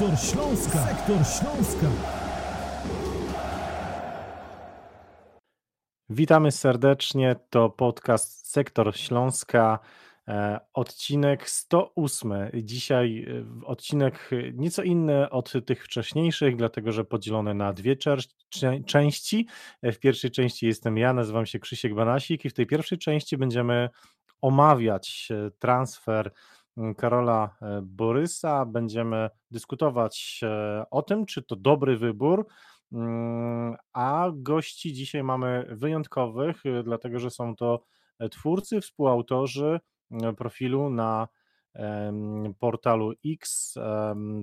Sektor Śląska. Sektor Śląska. Witamy serdecznie. To podcast Sektor Śląska. E, odcinek 108. Dzisiaj e, odcinek nieco inny od tych wcześniejszych, dlatego że podzielony na dwie części. E, w pierwszej części jestem ja, nazywam się Krzysiek Banasik i w tej pierwszej części będziemy omawiać transfer Karola Borysa. Będziemy dyskutować o tym, czy to dobry wybór, mm, a gości dzisiaj mamy wyjątkowych, dlatego że są to twórcy, współautorzy profilu na portalu X,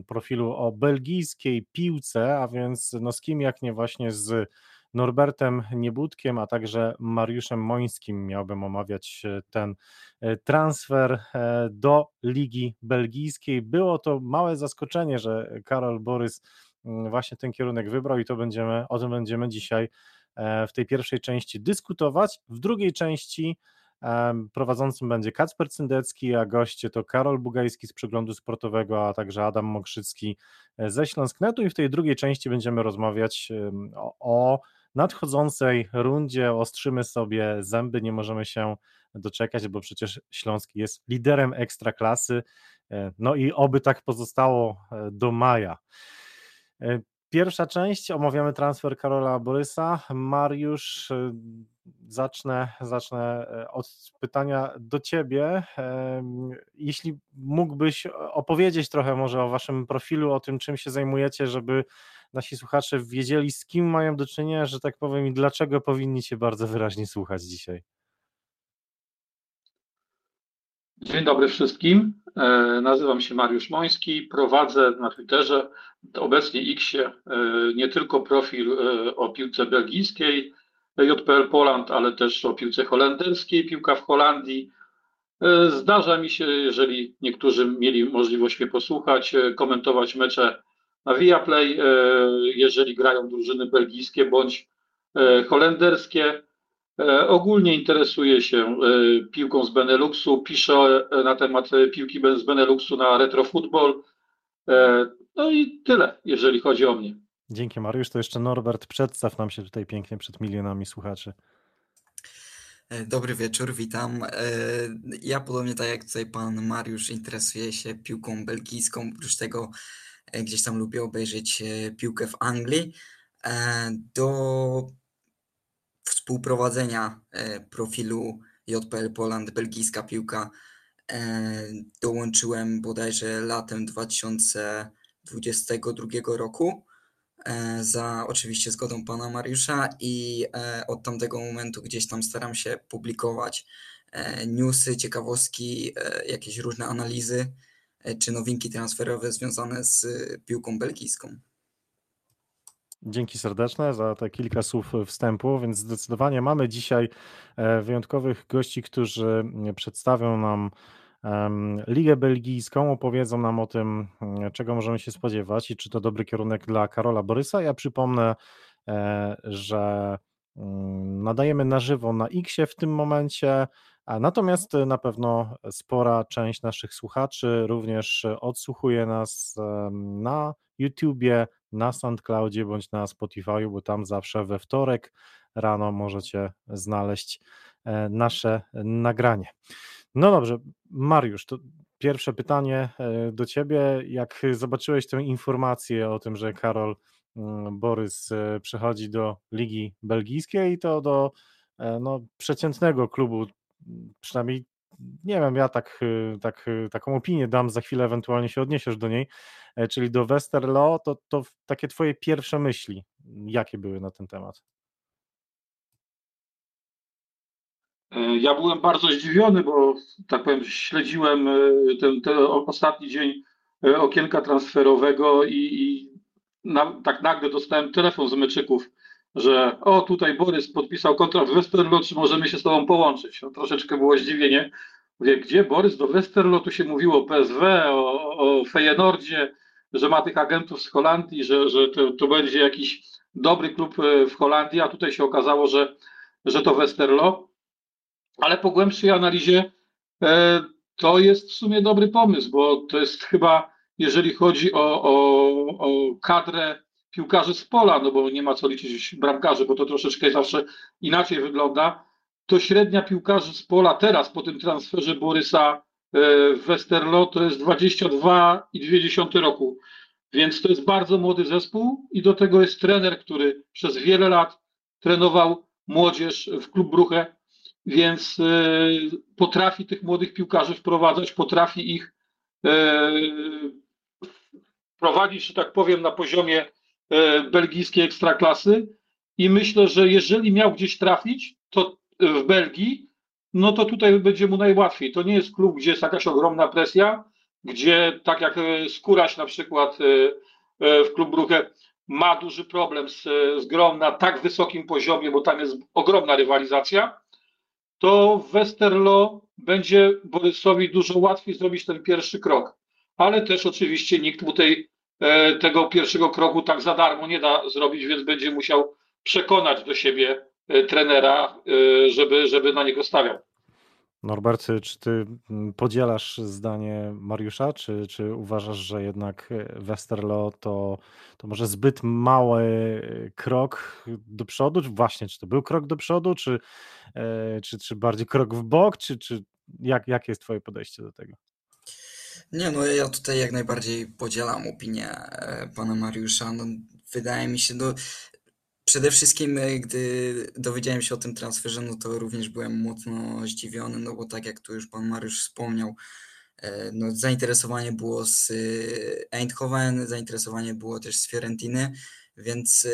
profilu o belgijskiej piłce, a więc no z kim jak nie właśnie z Norbertem Niebudkiem, a także Mariuszem Mońskim miałbym omawiać e, ten e, transfer e, do Ligi Belgijskiej. Było to małe zaskoczenie, że Karol Borys mm, właśnie ten kierunek wybrał i to będziemy, o tym będziemy dzisiaj w tej pierwszej części dyskutować. W drugiej części Prowadzącym będzie Kacper Cyndecki, a goście to Karol Bugajski z Przeglądu Sportowego, a także Adam Mokrzycki ze Śląsknetu i w tej drugiej części będziemy rozmawiać o, o nadchodzącej rundzie ostrzymy sobie zęby, nie możemy się doczekać, bo przecież Śląsk jest liderem ekstraklasy, e, no i oby tak pozostało e, do maja. E, pierwsza część, omawiamy transfer Karola Borysa. Mariusz, zacznę, zacznę od pytania do Ciebie. Jeśli mógłbyś opowiedzieć trochę może o Waszym profilu, o tym, czym się zajmujecie, żeby nasi słuchacze wiedzieli, z kim mają do czynienia, że tak powiem, i dlaczego powinni Cię bardzo wyraźnie słuchać dzisiaj. Dzień dobry wszystkim. E, nazywam się Mariusz Moński. Prowadzę na Twitterze, obecnie Xie, e, nie tylko profil e, o piłce belgijskiej, JPL Poland, ale też o piłce holenderskiej, piłka w Holandii. Zdarza mi się, jeżeli niektórzy mieli możliwość mnie posłuchać, komentować mecze na Viaplay, e, jeżeli grają drużyny belgijskie bądź e, holenderskie. E, ogólnie interesuję się piłką z Beneluxu, piszę na temat piłki z Beneluxu na Retro Football. No i tyle, jeżeli chodzi o mnie. Dzięki Mariusz. To jeszcze Norbert, przedstaw nam się tutaj pięknie przed milionami słuchaczy. Dobry wieczór, witam. Ja podobnie tak jak tutaj pan Mariusz interesuję się piłką belgijską, oprócz tego gdzieś tam lubię obejrzeć e, piłkę w Anglii. E, do współprowadzenia profilu JPL Poland, belgijska piłka, dołączyłem bodajże latem 2022 roku za oczywiście zgodą pana Mariusza i od tamtego momentu gdzieś tam staram się publikować newsy, ciekawostki, jakieś różne analizy E, czy nowinki transferowe związane z piłką belgijską. Dzięki serdeczne za te kilka słów wstępu, więc zdecydowanie mamy dzisiaj e, wyjątkowych gości, którzy przedstawią nam Ligę Belgijską, opowiedzą nam o tym, czego możemy się spodziewać i czy to dobry kierunek dla Karola Borysa. Ja przypomnę, e, że nadajemy na żywo na X w tym momencie. Natomiast y, na pewno spora część naszych słuchaczy również odsłuchuje nas na YouTubie, na SoundCloudzie bądź na Spotify, bo tam zawsze we wtorek rano możecie znaleźć e, nasze nagranie. No dobrze, Mariusz, to pierwsze pytanie e, do ciebie. Jak zobaczyłeś tę informację o tym, że Karol mm, Borys e, przechodzi do Ligi Belgijskiej, to do no, przeciętnego klubu przynajmniej nie wiem, ja tak, y, tak, y, taką opinię dam, za chwilę ewentualnie się odniesiesz do niej, e, czyli do Westerlo, to, to takie twoje pierwsze myśli, jakie były na ten temat? E, ja byłem bardzo zdziwiony, bo tak powiem, śledziłem e, ten, ten ostatni dzień okienka transferowego i, i na, tak nagle dostałem telefon z meczyków że o tutaj Borys podpisał kontrakt w Westerlo, czy możemy się z tobą połączyć? No, troszeczkę było zdziwienie. Mówię, gdzie Borys do Westerlo? Tu się mówiło o PSW, o, o Feyenoordzie, że ma tych agentów z Holandii, że, że to, to będzie jakiś dobry klub e, w Holandii, a tutaj się okazało, że, że to Westerlo. Ale po głębszej analizie e, to jest w sumie dobry pomysł, bo to jest chyba jeżeli chodzi o, o, o kadrę piłkarzy z pola, no bo nie ma co liczyć bramkarzy, bo to troszeczkę zawsze inaczej wygląda, to średnia piłkarzy z pola teraz po tym transferze Borysa e, w Westerlo to jest 22,2 roku. Więc to jest bardzo młody zespół i do tego jest trener, który przez wiele lat trenował młodzież w klub Bruche, więc e, potrafi tych młodych piłkarzy wprowadzać, potrafi ich e, prowadzić, że tak powiem, na poziomie e, belgijskiej ekstraklasy i myślę, że jeżeli miał gdzieś trafić, to w Belgii, no to tutaj będzie mu najłatwiej. To nie jest klub, gdzie jest jakaś ogromna presja, gdzie tak jak Skóraś na przykład w klub Bruche ma duży problem z, z grą na tak wysokim poziomie, bo tam jest ogromna rywalizacja, to w Westerlo będzie Borysowi dużo łatwiej zrobić ten pierwszy krok. Ale też oczywiście nikt tutaj e, tego pierwszego kroku tak za darmo nie da zrobić, więc będzie musiał przekonać do siebie e, trenera, e, żeby, żeby na niego stawiał. Norbert, czy ty mm, podzielasz zdanie Mariusza, czy, czy uważasz, że jednak Westerlo to, to może zbyt mały krok do przodu? Właśnie, czy to był krok do przodu, czy, czy, czy bardziej krok w bok, czy, czy jak, jakie jest twoje podejście do tego? Nie, no ja tutaj jak najbardziej podzielam opinię pana Mariusza. No, wydaje mi się, no, Przede wszystkim, e, gdy dowiedziałem się o tym transferze, no to również byłem mocno zdziwiony, no bo tak jak tu już pan Mariusz wspomniał, e, no zainteresowanie było z e, Eindhoven, zainteresowanie było też z Fiorentiny, więc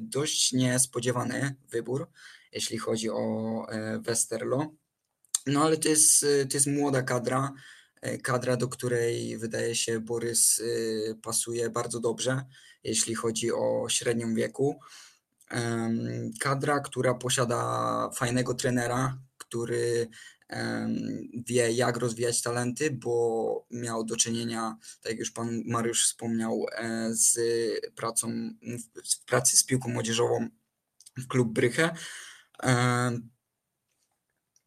dość niespodziewany wybór, jeśli chodzi o Westerlo. No ale to jest, to jest młoda kadra, kadra, do której wydaje się Borys pasuje bardzo dobrze, jeśli chodzi o średnią wieku kadra, która posiada fajnego trenera, który wie, jak rozwijać talenty, bo miał do czynienia, tak jak już pan Mariusz wspomniał, e, z pracą, w pracy z piłką młodzieżową w klub Bryche.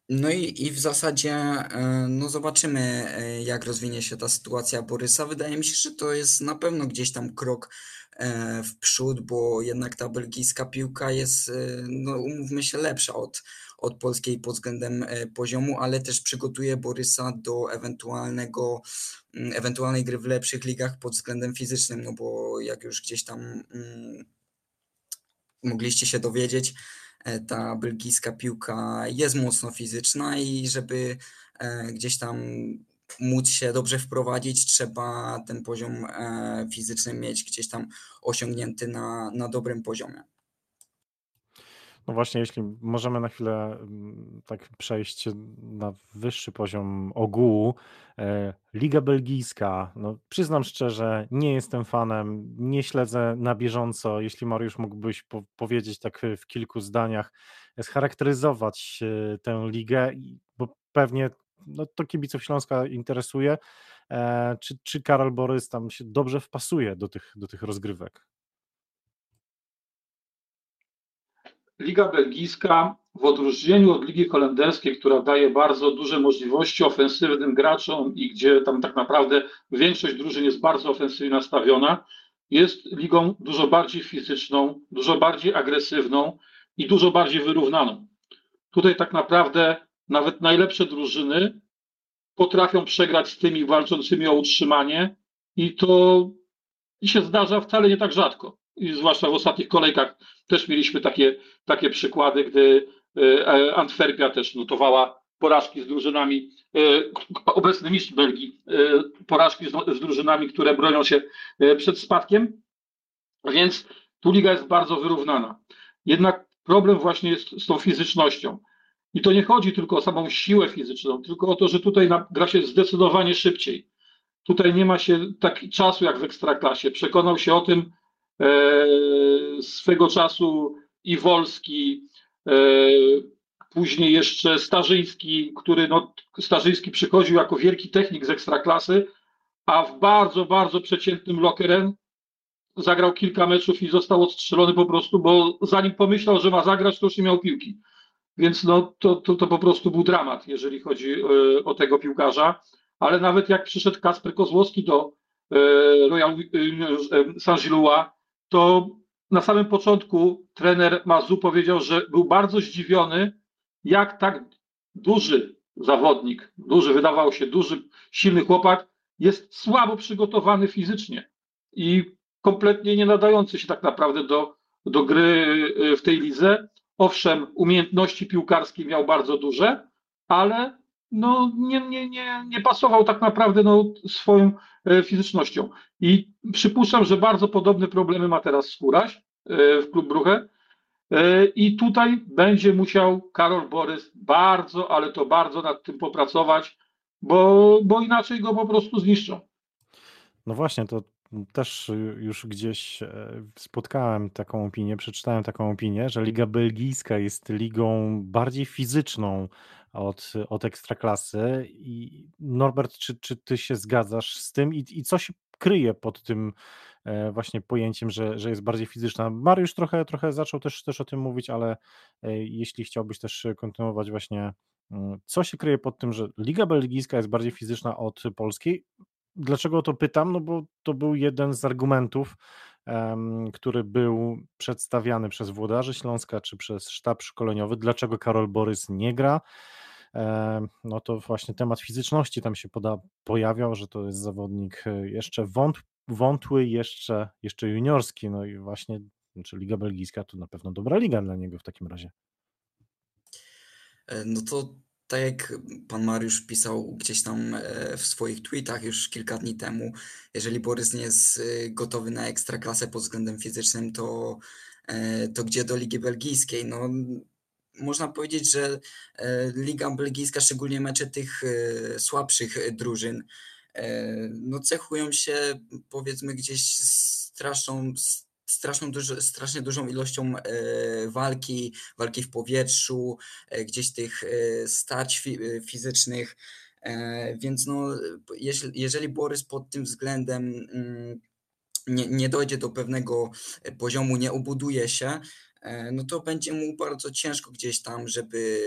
No i, i w zasadzie e, no zobaczymy, e, jak rozwinie się ta sytuacja Borysa. Wydaje mi się, że to jest na pewno gdzieś tam krok E, w przód, bo jednak ta belgijska piłka jest, no umówmy się, lepsza od, od polskiej pod względem poziomu, ale też przygotuje Borysa do ewentualnego, mm, ewentualnej gry w lepszych ligach pod względem fizycznym, no bo jak już gdzieś tam mm, mogliście się dowiedzieć, ta belgijska piłka jest mocno fizyczna i żeby gdzieś tam móc się dobrze wprowadzić, trzeba ten poziom e, fizyczny mieć gdzieś tam osiągnięty na, na dobrym poziomie. No właśnie, jeśli możemy na chwilę mm, tak przejść na wyższy poziom ogółu. E, Liga Belgijska, no przyznam szczerze, nie jestem fanem, nie śledzę na bieżąco. Jeśli Mariusz mógłbyś po powiedzieć tak w kilku zdaniach, scharakteryzować e, tę ligę, bo pewnie no, to kibiców Śląska interesuje. E, czy, czy Karol Borys tam się dobrze wpasuje do tych, do tych rozgrywek? Liga belgijska w odróżnieniu od Ligi Holenderskiej, która daje bardzo duże możliwości ofensywnym graczom i gdzie tam tak naprawdę większość drużyn jest bardzo ofensywnie nastawiona, jest ligą dużo bardziej fizyczną, dużo bardziej agresywną i dużo bardziej wyrównaną. Tutaj tak naprawdę nawet najlepsze drużyny potrafią przegrać z tymi walczącymi o utrzymanie i to się zdarza wcale nie tak rzadko. Zwłaszcza w ostatnich kolejkach też mieliśmy takie, takie przykłady, gdy e, Antwerpia też notowała porażki z drużynami, e, obecny mistrz Belgii, e, porażki z, z drużynami, które bronią się przed spadkiem, więc tu liga jest bardzo wyrównana. Jednak problem właśnie jest z tą fizycznością. I to nie chodzi tylko o samą siłę fizyczną, tylko o to, że tutaj gra się zdecydowanie szybciej. Tutaj nie ma się tak czasu jak w ekstraklasie. Przekonał się o tym swego czasu i Wolski, e, później jeszcze Starzyński, który no, Starzyński przychodził jako wielki technik z ekstraklasy, a w bardzo, bardzo przeciętnym lokerem zagrał kilka meczów i został odstrzelony po prostu, bo zanim pomyślał, że ma zagrać, to już nie miał piłki. Więc no, to, to, to po prostu był dramat, jeżeli chodzi e, o tego piłkarza. Ale nawet jak przyszedł Kasper Kozłowski do, Royal Saint-Gillois, to na samym początku trener Mazu powiedział, że był bardzo zdziwiony, jak tak duży zawodnik, duży, wydawał się duży, silny chłopak, jest słabo przygotowany fizycznie i kompletnie nie nadający się tak naprawdę do, do gry w tej lidze. Owszem, umiejętności piłkarskie miał bardzo duże, ale no, nie, nie, nie, nie pasował tak naprawdę no, swoją e, fizycznością. I przypuszczam, że bardzo podobne problemy ma teraz Skóraś e, w klub Bruche. E, I tutaj będzie musiał Karol Borys bardzo, ale to bardzo nad tym popracować, bo, bo inaczej go po prostu zniszczą. No właśnie, to też już gdzieś spotkałem taką opinię, przeczytałem taką opinię, że Liga Belgijska jest ligą bardziej fizyczną od, od ekstraklasy. I Norbert, czy, czy ty się zgadzasz z tym i, i co się kryje pod tym e, właśnie pojęciem, że, że jest bardziej fizyczna? Mariusz trochę, trochę zaczął też, też o tym mówić, ale e, jeśli chciałbyś też kontynuować właśnie, mm, co się kryje pod tym, że Liga Belgijska jest bardziej fizyczna od polskiej? Dlaczego o to pytam? No bo to był jeden z argumentów, który był przedstawiany przez włodarzy Śląska czy przez sztab szkoleniowy. Dlaczego Karol Borys nie gra? no to właśnie temat fizyczności tam się poda, pojawiał, że to jest zawodnik e, jeszcze wąt, wątły, jeszcze, jeszcze juniorski, no i właśnie, czy Liga Belgijska to na pewno dobra liga dla niego w takim razie. E, no to tak jak pan Mariusz pisał gdzieś tam e, w swoich tweetach już kilka dni temu, jeżeli Borys nie jest gotowy na ekstraklasę pod względem fizycznym, to, to gdzie do Ligi Belgijskiej? No, można powiedzieć, że e, Liga Belgijska, szczególnie mecze tych e, słabszych drużyn, e, no cechują się powiedzmy gdzieś straszną, straszną dużo, strasznie dużą ilością walki, walki w powietrzu, gdzieś tych starć fizycznych, więc no, jeżeli, Borys pod tym względem mm, nie, nie dojdzie do pewnego poziomu, nie obuduje się, E, no to będzie mu bardzo ciężko gdzieś tam, żeby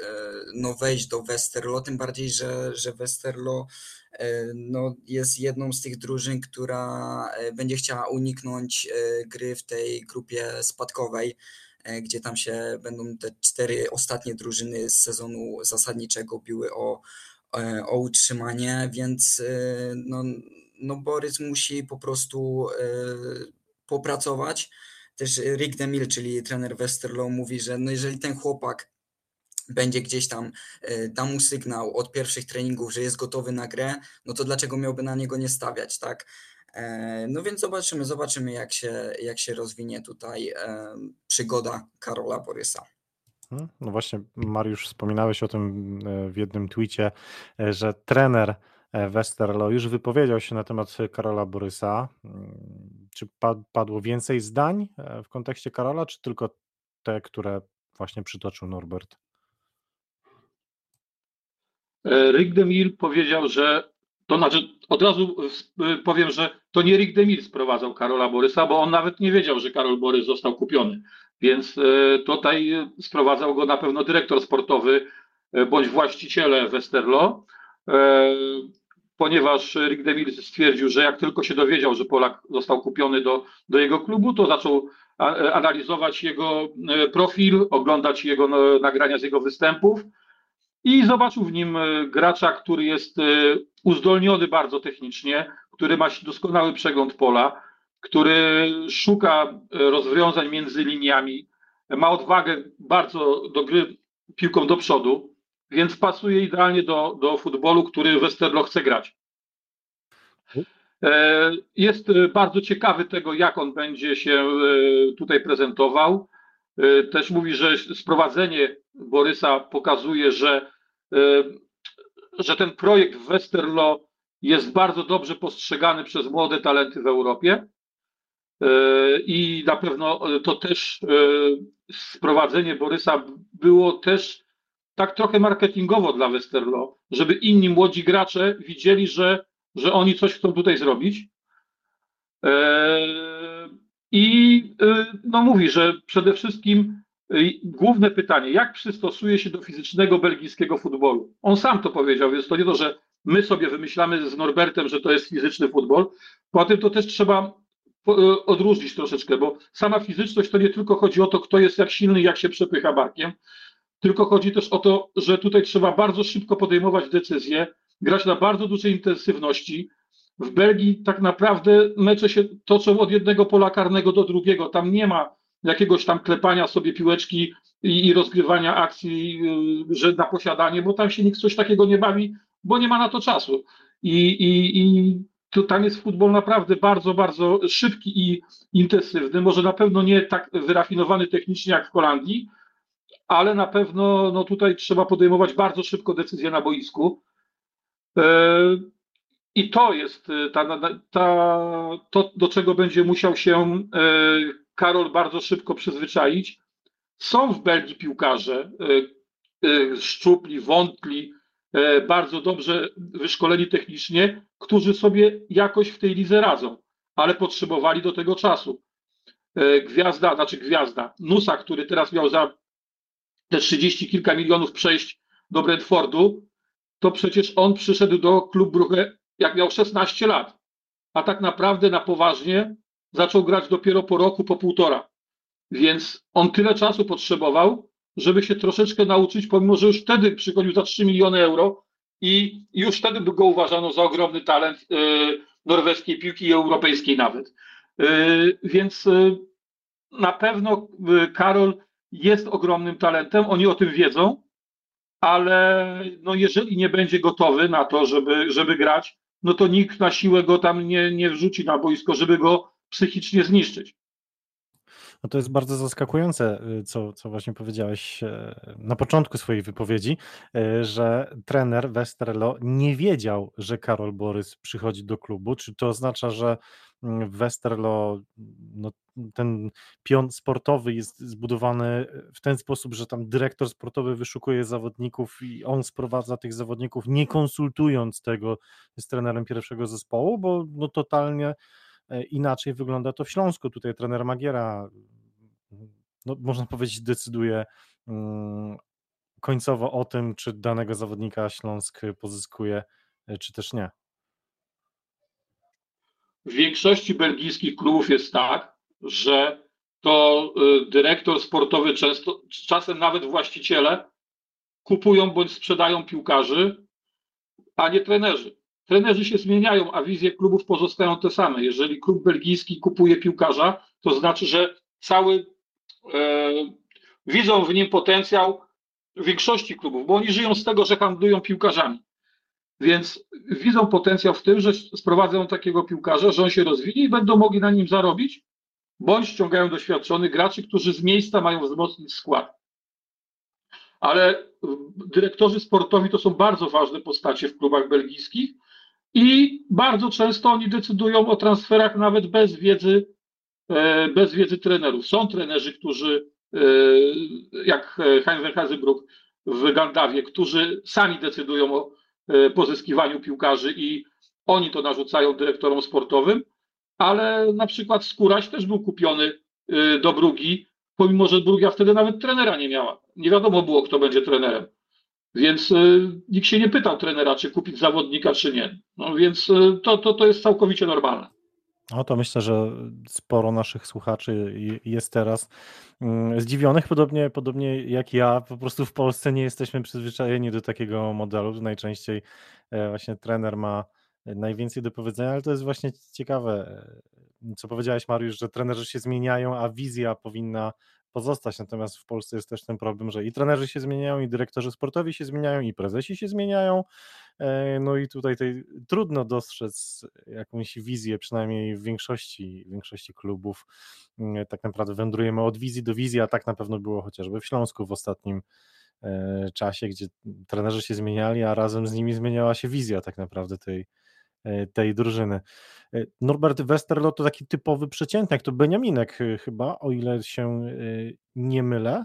e, no, wejść do Westerlo, tym bardziej, że, że Westerlo e, no, jest jedną z tych drużyn, która będzie chciała uniknąć gry w tej grupie spadkowej, gdzie tam się będą te cztery ostatnie drużyny z sezonu zasadniczego biły o, o utrzymanie, więc no, no Borys musi po prostu popracować też Rick DeMille, czyli trener Westerlo, mówi, że no jeżeli ten chłopak będzie gdzieś tam, e, da mu sygnał od pierwszych treningów, że jest gotowy na grę, no to dlaczego miałby na niego nie stawiać, tak? E, no więc zobaczymy, zobaczymy jak się, jak się rozwinie tutaj e, przygoda Karola Borysa. No właśnie, Mariusz, wspominałeś o tym w jednym tweetie, że trener Westerlo już wypowiedział się na temat Karola Borysa. Czy padło więcej zdań e, w kontekście Karola, czy tylko te, które właśnie przytoczył Norbert? E, Rick Demil powiedział, że to znaczy od razu powiem, że to nie Rick Demil sprowadzał Karola Borysa, bo on nawet nie wiedział, że Karol Borys został kupiony. Więc tutaj sprowadzał go na pewno dyrektor sportowy bądź właściciele Westerlo ponieważ Rick DeVille stwierdził, że jak tylko się dowiedział, że Polak został kupiony do, do jego klubu, to zaczął analizować jego e, profil, oglądać jego no, nagrania z jego występów i zobaczył w nim e, gracza, który jest e, uzdolniony bardzo technicznie, który ma doskonały przegląd pola, który szuka rozwiązań między liniami, ma odwagę bardzo do gry piłką do przodu więc pasuje idealnie do, do futbolu, który Westerlo chce grać. E, jest bardzo ciekawy tego, jak on będzie się e, tutaj prezentował. E, też mówi, że sprowadzenie Borysa pokazuje, że, że ten projekt Westerlo jest bardzo dobrze postrzegany przez młode talenty w Europie. I na pewno to też sprowadzenie Borysa było też tak trochę marketingowo dla Westerlo, żeby inni młodzi gracze widzieli, że, że oni coś chcą tutaj zrobić. E, I e, no mówi, że przede wszystkim e, główne pytanie, jak przystosuje się do fizycznego belgijskiego futbolu? On sam to powiedział, więc to nie to, że my sobie wymyślamy z Norbertem, że to jest fizyczny futbol. Po tym to też trzeba e, odróżnić troszeczkę, bo sama fizyczność to nie tylko chodzi o to, kto jest jak silny, jak się przepycha barkiem, tylko chodzi też o to, że tutaj trzeba bardzo szybko podejmować decyzje, grać na bardzo dużej intensywności. W Belgii tak naprawdę mecze się toczą od jednego pola karnego do drugiego. Tam nie ma jakiegoś tam klepania sobie piłeczki i, i rozgrywania akcji, y, że na posiadanie, bo tam się nikt coś takiego nie bawi, bo nie ma na to czasu. I, i, i to tam jest futbol naprawdę bardzo, bardzo szybki i intensywny. Może na pewno nie tak wyrafinowany technicznie jak w Holandii, ale na pewno no tutaj trzeba podejmować bardzo szybko decyzje na boisku. E, I to jest e, ta, ta, to, do czego będzie musiał się e, Karol bardzo szybko przyzwyczaić. Są w Belgii piłkarze szczupli, wątli, bardzo dobrze wyszkoleni technicznie, którzy sobie jakoś w tej lidze radzą, ale potrzebowali do tego czasu. Gwiazda, znaczy gwiazda, Nusa, który teraz miał za te 30 kilka milionów przejść do Brentfordu, to przecież on przyszedł do klubu Brugge jak miał 16 lat, a tak naprawdę na poważnie zaczął grać dopiero po roku, po półtora. Więc on tyle czasu potrzebował, żeby się troszeczkę nauczyć, pomimo że już wtedy przychodził za 3 miliony euro i już wtedy go uważano za ogromny talent yy, norweskiej piłki i europejskiej nawet. Yy, więc yy, na pewno Karol jest ogromnym talentem, oni o tym wiedzą, ale no jeżeli nie będzie gotowy na to, żeby, żeby grać, no to nikt na siłę go tam nie, nie wrzuci na boisko, żeby go psychicznie zniszczyć. No to jest bardzo zaskakujące, y, co, co właśnie powiedziałeś e, na początku swojej wypowiedzi, e, że trener Westerlo nie wiedział, że Karol Borys przychodzi do klubu. Czy to oznacza, że mm, Westerlo, no, ten pion sportowy jest zbudowany w ten sposób, że tam dyrektor sportowy wyszukuje zawodników i on sprowadza tych zawodników, nie konsultując tego z trenerem pierwszego zespołu, bo no, totalnie E, inaczej wygląda to w Śląsku. Tutaj trener Magiera, no, można powiedzieć, decyduje mm, końcowo o tym, czy danego zawodnika Śląsk pozyskuje, e, czy też nie. W większości belgijskich klubów jest tak, że to y, dyrektor sportowy, często, czasem nawet właściciele kupują bądź sprzedają piłkarzy, a nie trenerzy. Trenerzy się zmieniają, a wizje klubów pozostają te same. Jeżeli klub belgijski kupuje piłkarza, to znaczy, że cały e, widzą w nim potencjał większości klubów, bo oni żyją z tego, że handlują piłkarzami. Więc widzą potencjał w tym, że sprowadzą takiego piłkarza, że on się rozwinie i będą mogli na nim zarobić, bądź ściągają doświadczonych graczy, którzy z miejsca mają wzmocnić skład. Ale dyrektorzy sportowi to są bardzo ważne postacie w klubach belgijskich i bardzo często oni decydują o transferach nawet bez wiedzy, e, bez wiedzy trenerów. Są trenerzy, którzy, e, jak Heinz Hazebruck w Gandawie, którzy sami decydują o pozyskiwaniu piłkarzy i oni to narzucają dyrektorom sportowym, ale na przykład Skóraś też był kupiony do Brugi, pomimo że Brugia wtedy nawet trenera nie miała. Nie wiadomo było, kto będzie trenerem. Więc y, nikt się nie pytał trenera, czy kupić zawodnika, czy nie. No więc y, to, to, to jest całkowicie normalne. No to myślę, że sporo naszych słuchaczy jest teraz mm, zdziwionych, podobnie, podobnie jak ja. Po prostu w Polsce nie jesteśmy przyzwyczajeni do takiego modelu. Najczęściej e, właśnie trener ma najwięcej do powiedzenia, ale to jest właśnie ciekawe, e, co powiedziałeś Mariusz, że trenerzy się zmieniają, a wizja powinna pozostać. Natomiast w Polsce jest też ten problem, że i trenerzy się zmieniają, i dyrektorzy sportowi się zmieniają, i prezesi się zmieniają. E, no i tutaj tej, trudno dostrzec jakąś wizję, przynajmniej w większości, w większości klubów. Mm, tak naprawdę wędrujemy od wizji do wizji, a tak na pewno było chociażby w Śląsku w ostatnim e, czasie, gdzie trenerzy się zmieniali, a razem z nimi zmieniała się wizja tak naprawdę tej, E, tej drużyny. Norbert Westerlo to taki typowy przeciętnik, to Beniaminek chyba, o ile się nie mylę.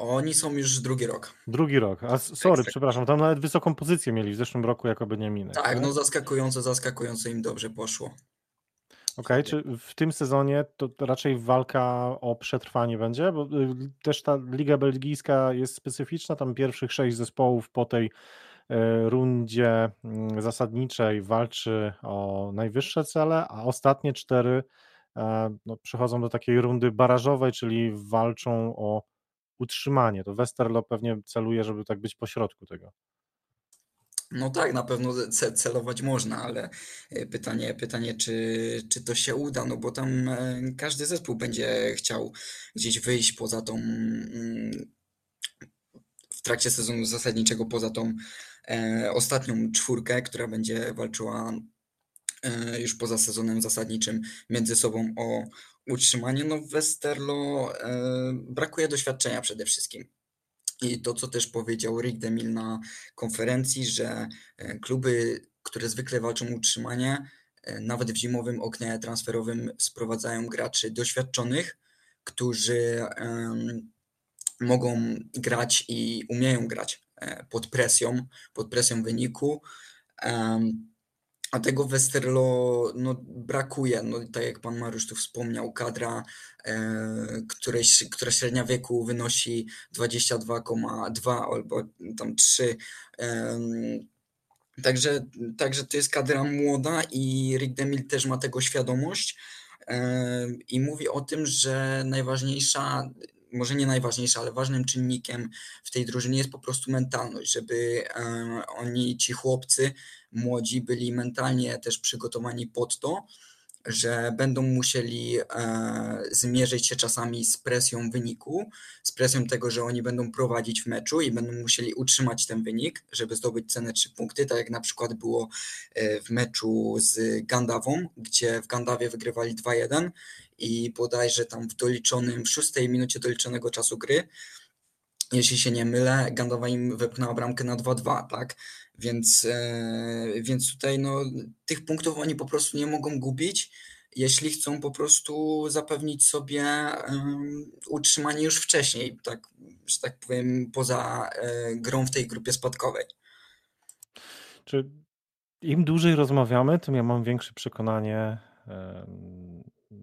Oni są już drugi rok. Drugi rok. A sorry, tak, przepraszam, tam nawet wysoką pozycję mieli w zeszłym roku jako Beniaminek. Tak, tak? no zaskakująco, zaskakująco im dobrze poszło. Okej, okay, czy w tym sezonie to raczej walka o przetrwanie będzie? Bo też ta Liga Belgijska jest specyficzna, tam pierwszych sześć zespołów po tej rundzie mm, zasadniczej walczy o najwyższe cele, a ostatnie cztery no, przechodzą do takiej rundy barażowej, czyli walczą o utrzymanie. To Westerlo pewnie celuje, żeby tak być pośrodku tego. No tak, na pewno celować można, ale e, pytanie, pytanie czy, czy to się uda, no bo tam e, każdy zespół będzie chciał gdzieś wyjść poza tą mm, w trakcie sezonu zasadniczego poza tą e, ostatnią czwórkę, która będzie walczyła już poza sezonem zasadniczym między sobą o utrzymanie. No Westerlo e, brakuje doświadczenia przede wszystkim. I to, co też powiedział Rick Demil na konferencji, że e, kluby, które zwykle walczą o utrzymanie, e, nawet w zimowym oknie transferowym sprowadzają graczy doświadczonych, którzy mogą grać i umieją grać e, pod presją, pod presją wyniku. A tego Westerlo no, brakuje. No, tak jak pan Mariusz tu wspomniał, kadra, e, której, która średnia wieku wynosi 22,2 albo tam 3. E, także, także to jest kadra młoda i Rick Demil też ma tego świadomość e, i mówi o tym, że najważniejsza może nie najważniejsza, ale ważnym czynnikiem w tej drużynie jest po prostu mentalność, żeby e, oni, ci chłopcy młodzi, byli mentalnie też przygotowani pod to, że będą musieli e, zmierzyć się czasami z presją wyniku, z presją tego, że oni będą prowadzić w meczu i będą musieli utrzymać ten wynik, żeby zdobyć cenę 3 punkty, tak jak na przykład było e, w meczu z Gandawą, gdzie w Gandawie wygrywali 2-1 i bodajże tam w doliczonym, w szóstej minucie doliczonego czasu gry, jeśli się nie mylę, Gandawa im wepchnęła bramkę na 2-2, tak? Więc, e, więc tutaj no, tych punktów oni po prostu nie mogą gubić, jeśli chcą po prostu zapewnić sobie utrzymanie już wcześniej, tak, że tak powiem, poza e, grą w tej grupie spadkowej. Czy im dłużej rozmawiamy, tym ja mam większe przekonanie,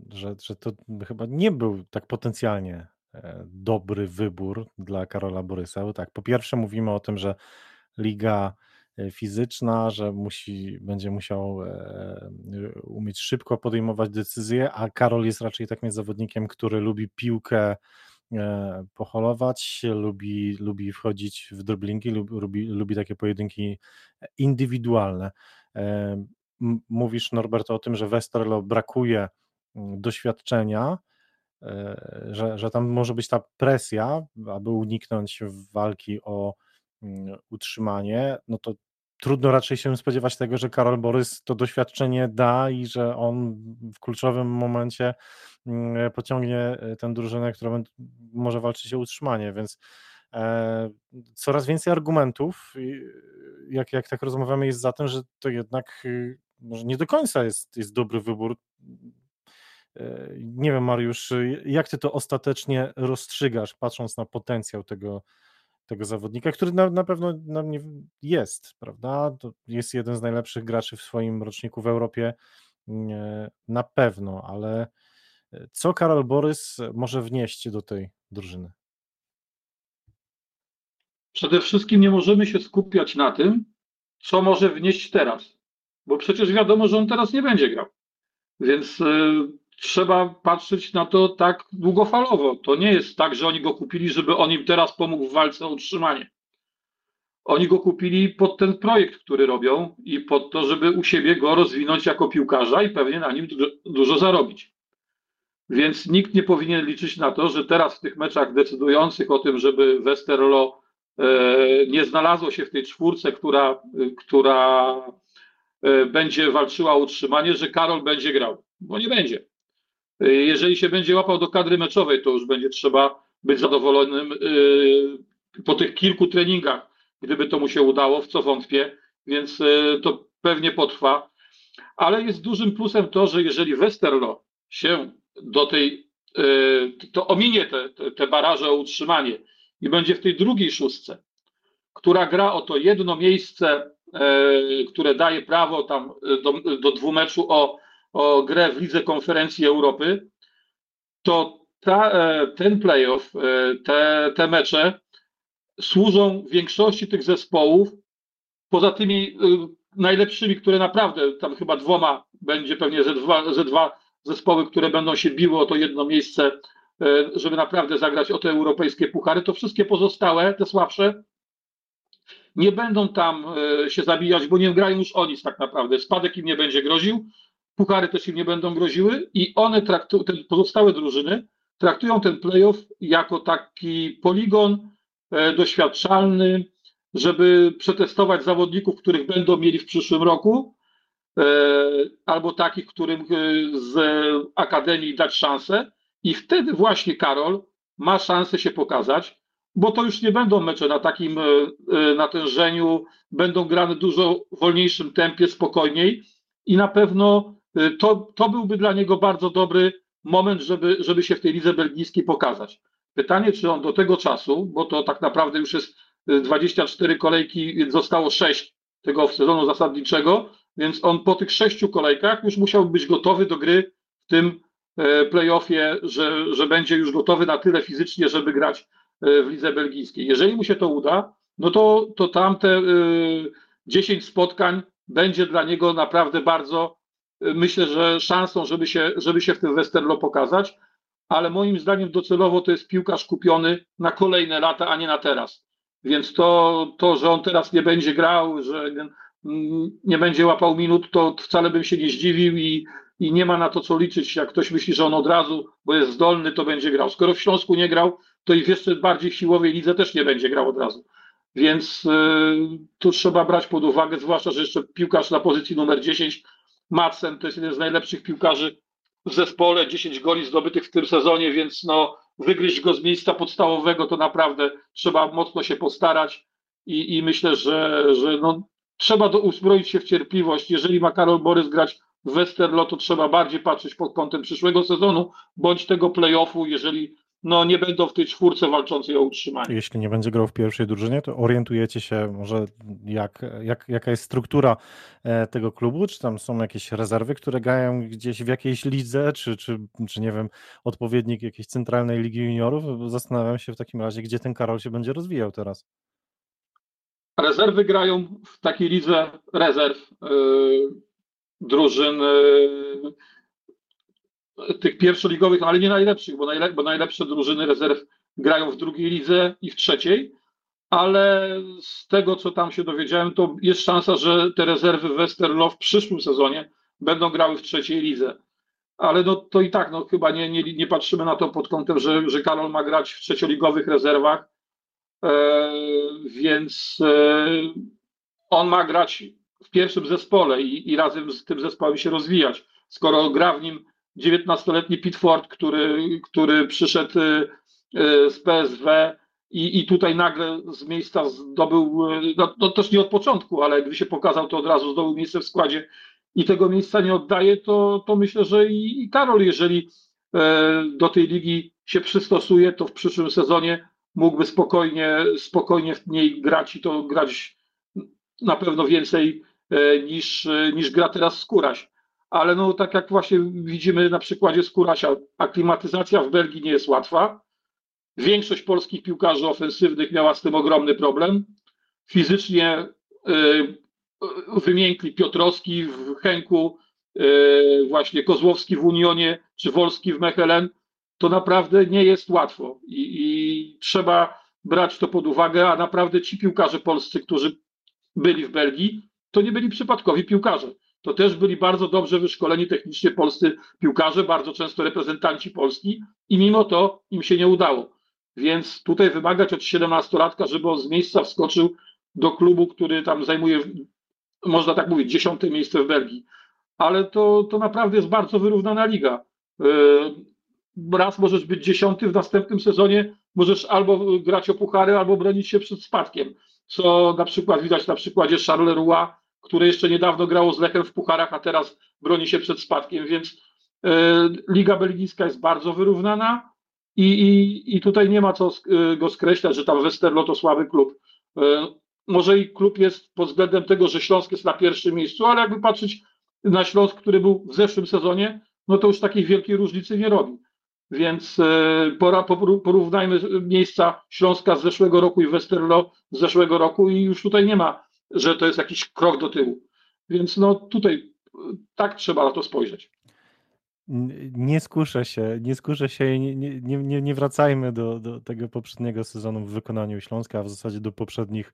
że, że to chyba nie był tak potencjalnie e, dobry wybór dla Karola Borysa. Bo tak, po pierwsze mówimy o tym, że liga e, fizyczna, że musi, będzie musiał e, umieć szybko podejmować decyzje, a Karol jest raczej takim zawodnikiem, który lubi piłkę poholować, lubi, lubi wchodzić w driblingi, lubi, lubi takie pojedynki indywidualne. Mówisz, Norbert, o tym, że Westerlo brakuje doświadczenia, e, że, że tam może być ta presja, aby uniknąć walki o mm, utrzymanie, no to trudno raczej się spodziewać tego, że Karol Borys to doświadczenie da i że on w kluczowym momencie mm, pociągnie e, tę drużynę, która może walczyć o utrzymanie, więc e, coraz więcej argumentów, jak, jak tak rozmawiamy, jest za tym, że to jednak y, może nie do końca jest, jest dobry wybór. E, nie wiem, Mariusz, jak ty to ostatecznie rozstrzygasz, patrząc na potencjał tego, tego zawodnika, który na, na pewno na mnie jest, prawda? To jest jeden z najlepszych graczy w swoim roczniku w Europie, na pewno, ale e, co Karol Borys może wnieść do tej drużyny? Przede wszystkim nie możemy się skupiać na tym, co może wnieść teraz bo przecież wiadomo, że on teraz nie będzie grał. Więc y, trzeba patrzeć na to tak długofalowo. To nie jest tak, że oni go kupili, żeby on im teraz pomógł w walce o utrzymanie. Oni go kupili pod ten projekt, który robią i pod to, żeby u siebie go rozwinąć jako piłkarza i pewnie na nim dużo, zarobić. Więc nikt nie powinien liczyć na to, że teraz w tych meczach decydujących o tym, żeby Westerlo e, nie znalazło się w tej czwórce, która, która E, będzie walczyła o utrzymanie, że Karol będzie grał, bo nie będzie. E, jeżeli się będzie łapał do kadry meczowej, to już będzie trzeba być zadowolonym e, po tych kilku treningach, gdyby to mu się udało, w co wątpię, więc to pewnie potrwa. Ale jest dużym plusem to, że jeżeli Westerlo się do tej, to ominie te, te baraże o utrzymanie i będzie w tej drugiej szóstce, która gra o to jedno miejsce E, które daje prawo tam do, do dwumeczu o, o grę w Lidze Konferencji Europy, to ta, e, ten playoff, te, te mecze służą większości tych zespołów poza tymi y, najlepszymi, które naprawdę, tam chyba dwoma będzie pewnie ze dwa, ze dwa zespoły, które będą się biły o to jedno miejsce, żeby naprawdę zagrać o te europejskie puchary, to wszystkie pozostałe, te słabsze, nie będą tam się zabijać, bo nie grają już o nic tak naprawdę. Spadek im nie będzie groził, puchary też im nie będą groziły i one traktują, te pozostałe drużyny traktują ten playoff jako taki poligon e, doświadczalny, żeby przetestować zawodników, których będą mieli w przyszłym roku, e, albo takich, którym e, z akademii dać szansę. I wtedy właśnie Karol ma szansę się pokazać, bo to już nie będą mecze na takim natężeniu, będą grane dużo wolniejszym tempie, spokojniej i na pewno to, to byłby dla niego bardzo dobry moment, żeby, żeby się w tej lidze belgijskiej pokazać. Pytanie, czy on do tego czasu, bo to tak naprawdę już jest 24 y, kolejki, więc zostało 6 tego sezonu zasadniczego, więc on po tych sześciu kolejkach już musiał być gotowy do gry w tym e, playoffie, że, że będzie już gotowy na tyle fizycznie, żeby grać e, w lidze belgijskiej. Jeżeli mu się to uda, no to, to tamte 10 y, spotkań będzie dla niego naprawdę bardzo myślę, że szansą, żeby się, żeby się w tym Westerlo pokazać, ale moim zdaniem docelowo to jest piłkarz kupiony na kolejne lata, a nie na teraz. Więc to, to że on teraz nie będzie grał, że nie będzie łapał minut, to wcale bym się nie zdziwił i, i nie ma na to co liczyć. Jak ktoś myśli, że on od razu, bo jest zdolny, to będzie grał. Skoro w Śląsku nie grał, to i w jeszcze bardziej siłowej lidze też nie będzie grał od razu. Więc yy, tu trzeba brać pod uwagę, zwłaszcza, że jeszcze piłkarz na pozycji numer 10 Madsen to jest jeden z najlepszych piłkarzy w zespole, 10 goli zdobytych w tym sezonie, więc no, wygryźć go z miejsca podstawowego to naprawdę trzeba mocno się postarać i, i myślę, że, że no, trzeba do, uzbroić się w cierpliwość. Jeżeli ma Karol Borys grać w Westerlo, to trzeba bardziej patrzeć pod kątem przyszłego sezonu, bądź tego playoffu, jeżeli no, nie będą w tej czwórce walczącej o utrzymanie. Jeśli nie będzie grał w pierwszej drużynie, to orientujecie się może jak, jak, jaka jest struktura e, tego klubu, czy tam są jakieś rezerwy, które grają gdzieś w jakiejś lidze, czy, czy, czy nie wiem, odpowiednik jakiejś centralnej ligi juniorów? Zastanawiam się w takim razie, gdzie ten Karol się będzie rozwijał teraz. Rezerwy grają w takiej lidze rezerw yy, drużyn yy, tych pierwszoligowych, ale nie najlepszych, bo, najle, bo najlepsze drużyny rezerw grają w drugiej lidze i w trzeciej, ale z tego, co tam się dowiedziałem, to jest szansa, że te rezerwy Westerlo w przyszłym sezonie będą grały w trzeciej lidze. Ale no, to i tak, no, chyba nie, nie, nie patrzymy na to pod kątem, że, że Karol ma grać w trzecioligowych rezerwach, e, więc e, on ma grać w pierwszym zespole i, i razem z tym zespołem się rozwijać. Skoro gra w nim 19-letni Pitford, który, który przyszedł y, y, z PSW i, i tutaj nagle z miejsca zdobył, y, no, no też nie od początku, ale gdy się pokazał, to od razu zdobył miejsce w składzie i tego miejsca nie oddaje, to, to myślę, że i, i Karol, jeżeli do tej ligi się przystosuje, to w przyszłym sezonie mógłby spokojnie, spokojnie w niej grać i to grać na pewno więcej niż, niż gra teraz Skóraś ale no tak jak właśnie widzimy na przykładzie Skórasia, aklimatyzacja w Belgii nie jest łatwa. Większość polskich piłkarzy ofensywnych miała z tym ogromny problem. Fizycznie y, wymiękli Piotrowski w Henku, y, właśnie Kozłowski w Unionie, czy Wolski w Mechelen. To naprawdę nie jest łatwo i, i trzeba brać to pod uwagę, a naprawdę ci piłkarze polscy, którzy byli w Belgii, to nie byli przypadkowi piłkarze to też byli bardzo dobrze wyszkoleni technicznie polscy piłkarze, bardzo często reprezentanci Polski i mimo to im się nie udało. Więc tutaj wymagać od 17-latka, żeby on z miejsca wskoczył do klubu, który tam zajmuje, można tak mówić, dziesiąte miejsce w Belgii. Ale to, to naprawdę jest bardzo wyrównana liga. Yy, raz możesz być dziesiąty, w następnym sezonie możesz albo grać o puchary, albo bronić się przed spadkiem. Co na przykład widać na przykładzie Charleroi, które jeszcze niedawno grało z Lechem w pucharach, a teraz broni się przed spadkiem, więc e, Liga Belgijska jest bardzo wyrównana i, i, i tutaj nie ma co e, go skreślać, że tam Westerlo to słaby klub. E, może i klub jest pod względem tego, że Śląsk jest na pierwszym miejscu, ale jakby patrzeć na Śląsk, który był w zeszłym sezonie, no to już takiej wielkiej różnicy nie robi. Więc pora, porównajmy miejsca Śląska z zeszłego roku i Westerlo z zeszłego roku i już tutaj nie ma że to jest jakiś krok do tyłu. Więc no tutaj tak trzeba na to spojrzeć. Nie skuszę się, nie skuszę się, nie, nie, nie, nie wracajmy do, do tego poprzedniego sezonu w wykonaniu Śląska, a w zasadzie do poprzednich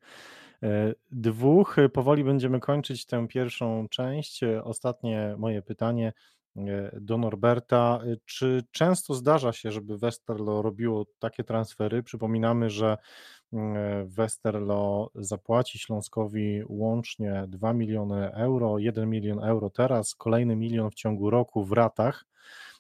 e, dwóch. Powoli będziemy kończyć tę pierwszą część. Ostatnie moje pytanie e, do Norberta. Czy często zdarza się, żeby Westerlo robiło takie transfery? Przypominamy, że mm, Westerlo zapłaci Śląskowi łącznie 2 miliony euro, 1 milion euro teraz, kolejny milion w ciągu roku w ratach.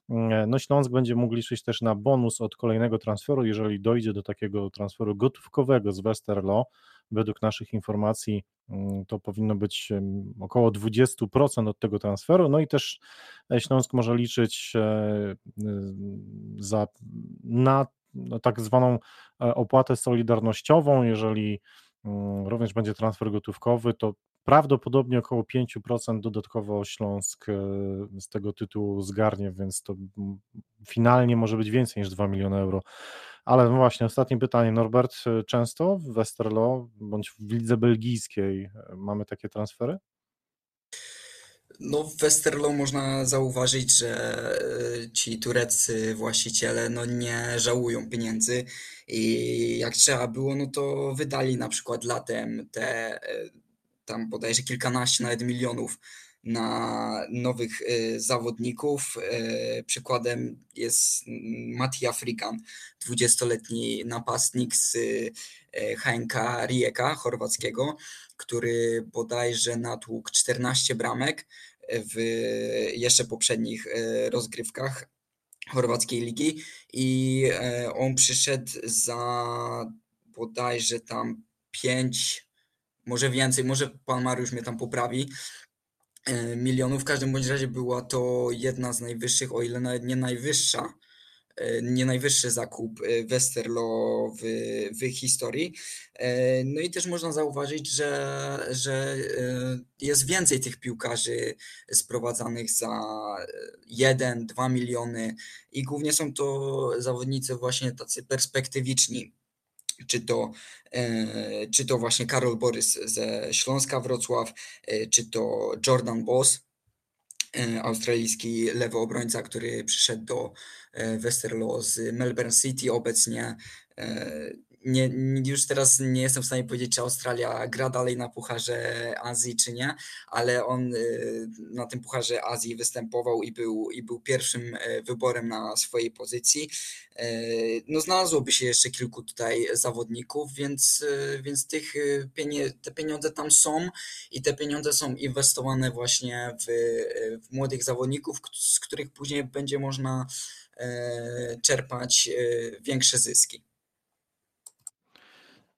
Mm, no Śląsk będzie mógł liczyć też na bonus od kolejnego transferu, jeżeli dojdzie do takiego transferu gotówkowego z Westerlo. Według naszych informacji mm, to powinno być około 20% od tego transferu. No i też e, Śląsk może liczyć e, za, na no, tak zwaną e, opłatę solidarnościową. Jeżeli mm, również będzie transfer gotówkowy, to prawdopodobnie około 5% dodatkowo Śląsk e, z tego tytułu zgarnie, więc to finalnie może być więcej niż 2 miliony euro. Ale no właśnie, ostatnie pytanie. Norbert, e, często w Westerlo bądź w lidze belgijskiej mamy takie transfery? No, w Westerlo można zauważyć, że e, ci tureccy właściciele no, nie żałują pieniędzy i jak trzeba było, no to wydali na przykład latem te e, tam bodajże kilkanaście nawet milionów na nowych e, zawodników. Przykładem jest Mati Afrikan, 20-letni napastnik z HNK Rijeka chorwackiego, który bodajże natłukł 14 bramek w jeszcze poprzednich e, rozgrywkach chorwackiej ligi i e, on przyszedł za bodajże tam 5, może więcej, może pan Mariusz mnie tam poprawi, e, milionów. W każdym bądź razie była to jedna z najwyższych, o ile nawet nie najwyższa E, nie najwyższy zakup e, Westerlo w, w historii. No i też można zauważyć, że, że jest więcej tych piłkarzy sprowadzanych za 1-2 miliony i głównie są to zawodnicy właśnie tacy perspektywiczni. Czy to, czy to właśnie Karol Borys ze Śląska Wrocław, czy to Jordan Boss, australijski lewy obrońca, który przyszedł do E, Westerlo z Melbourne City obecnie. Nie, już teraz nie jestem w stanie powiedzieć, czy Australia gra dalej na Pucharze Azji, czy nie, ale on e, na tym Pucharze Azji występował i był, i był pierwszym wyborem na swojej pozycji. No znalazłoby się jeszcze kilku tutaj zawodników, więc, więc tych te pieniądze tam są i te pieniądze są inwestowane właśnie w, w młodych zawodników, z których później będzie można czerpać większe zyski.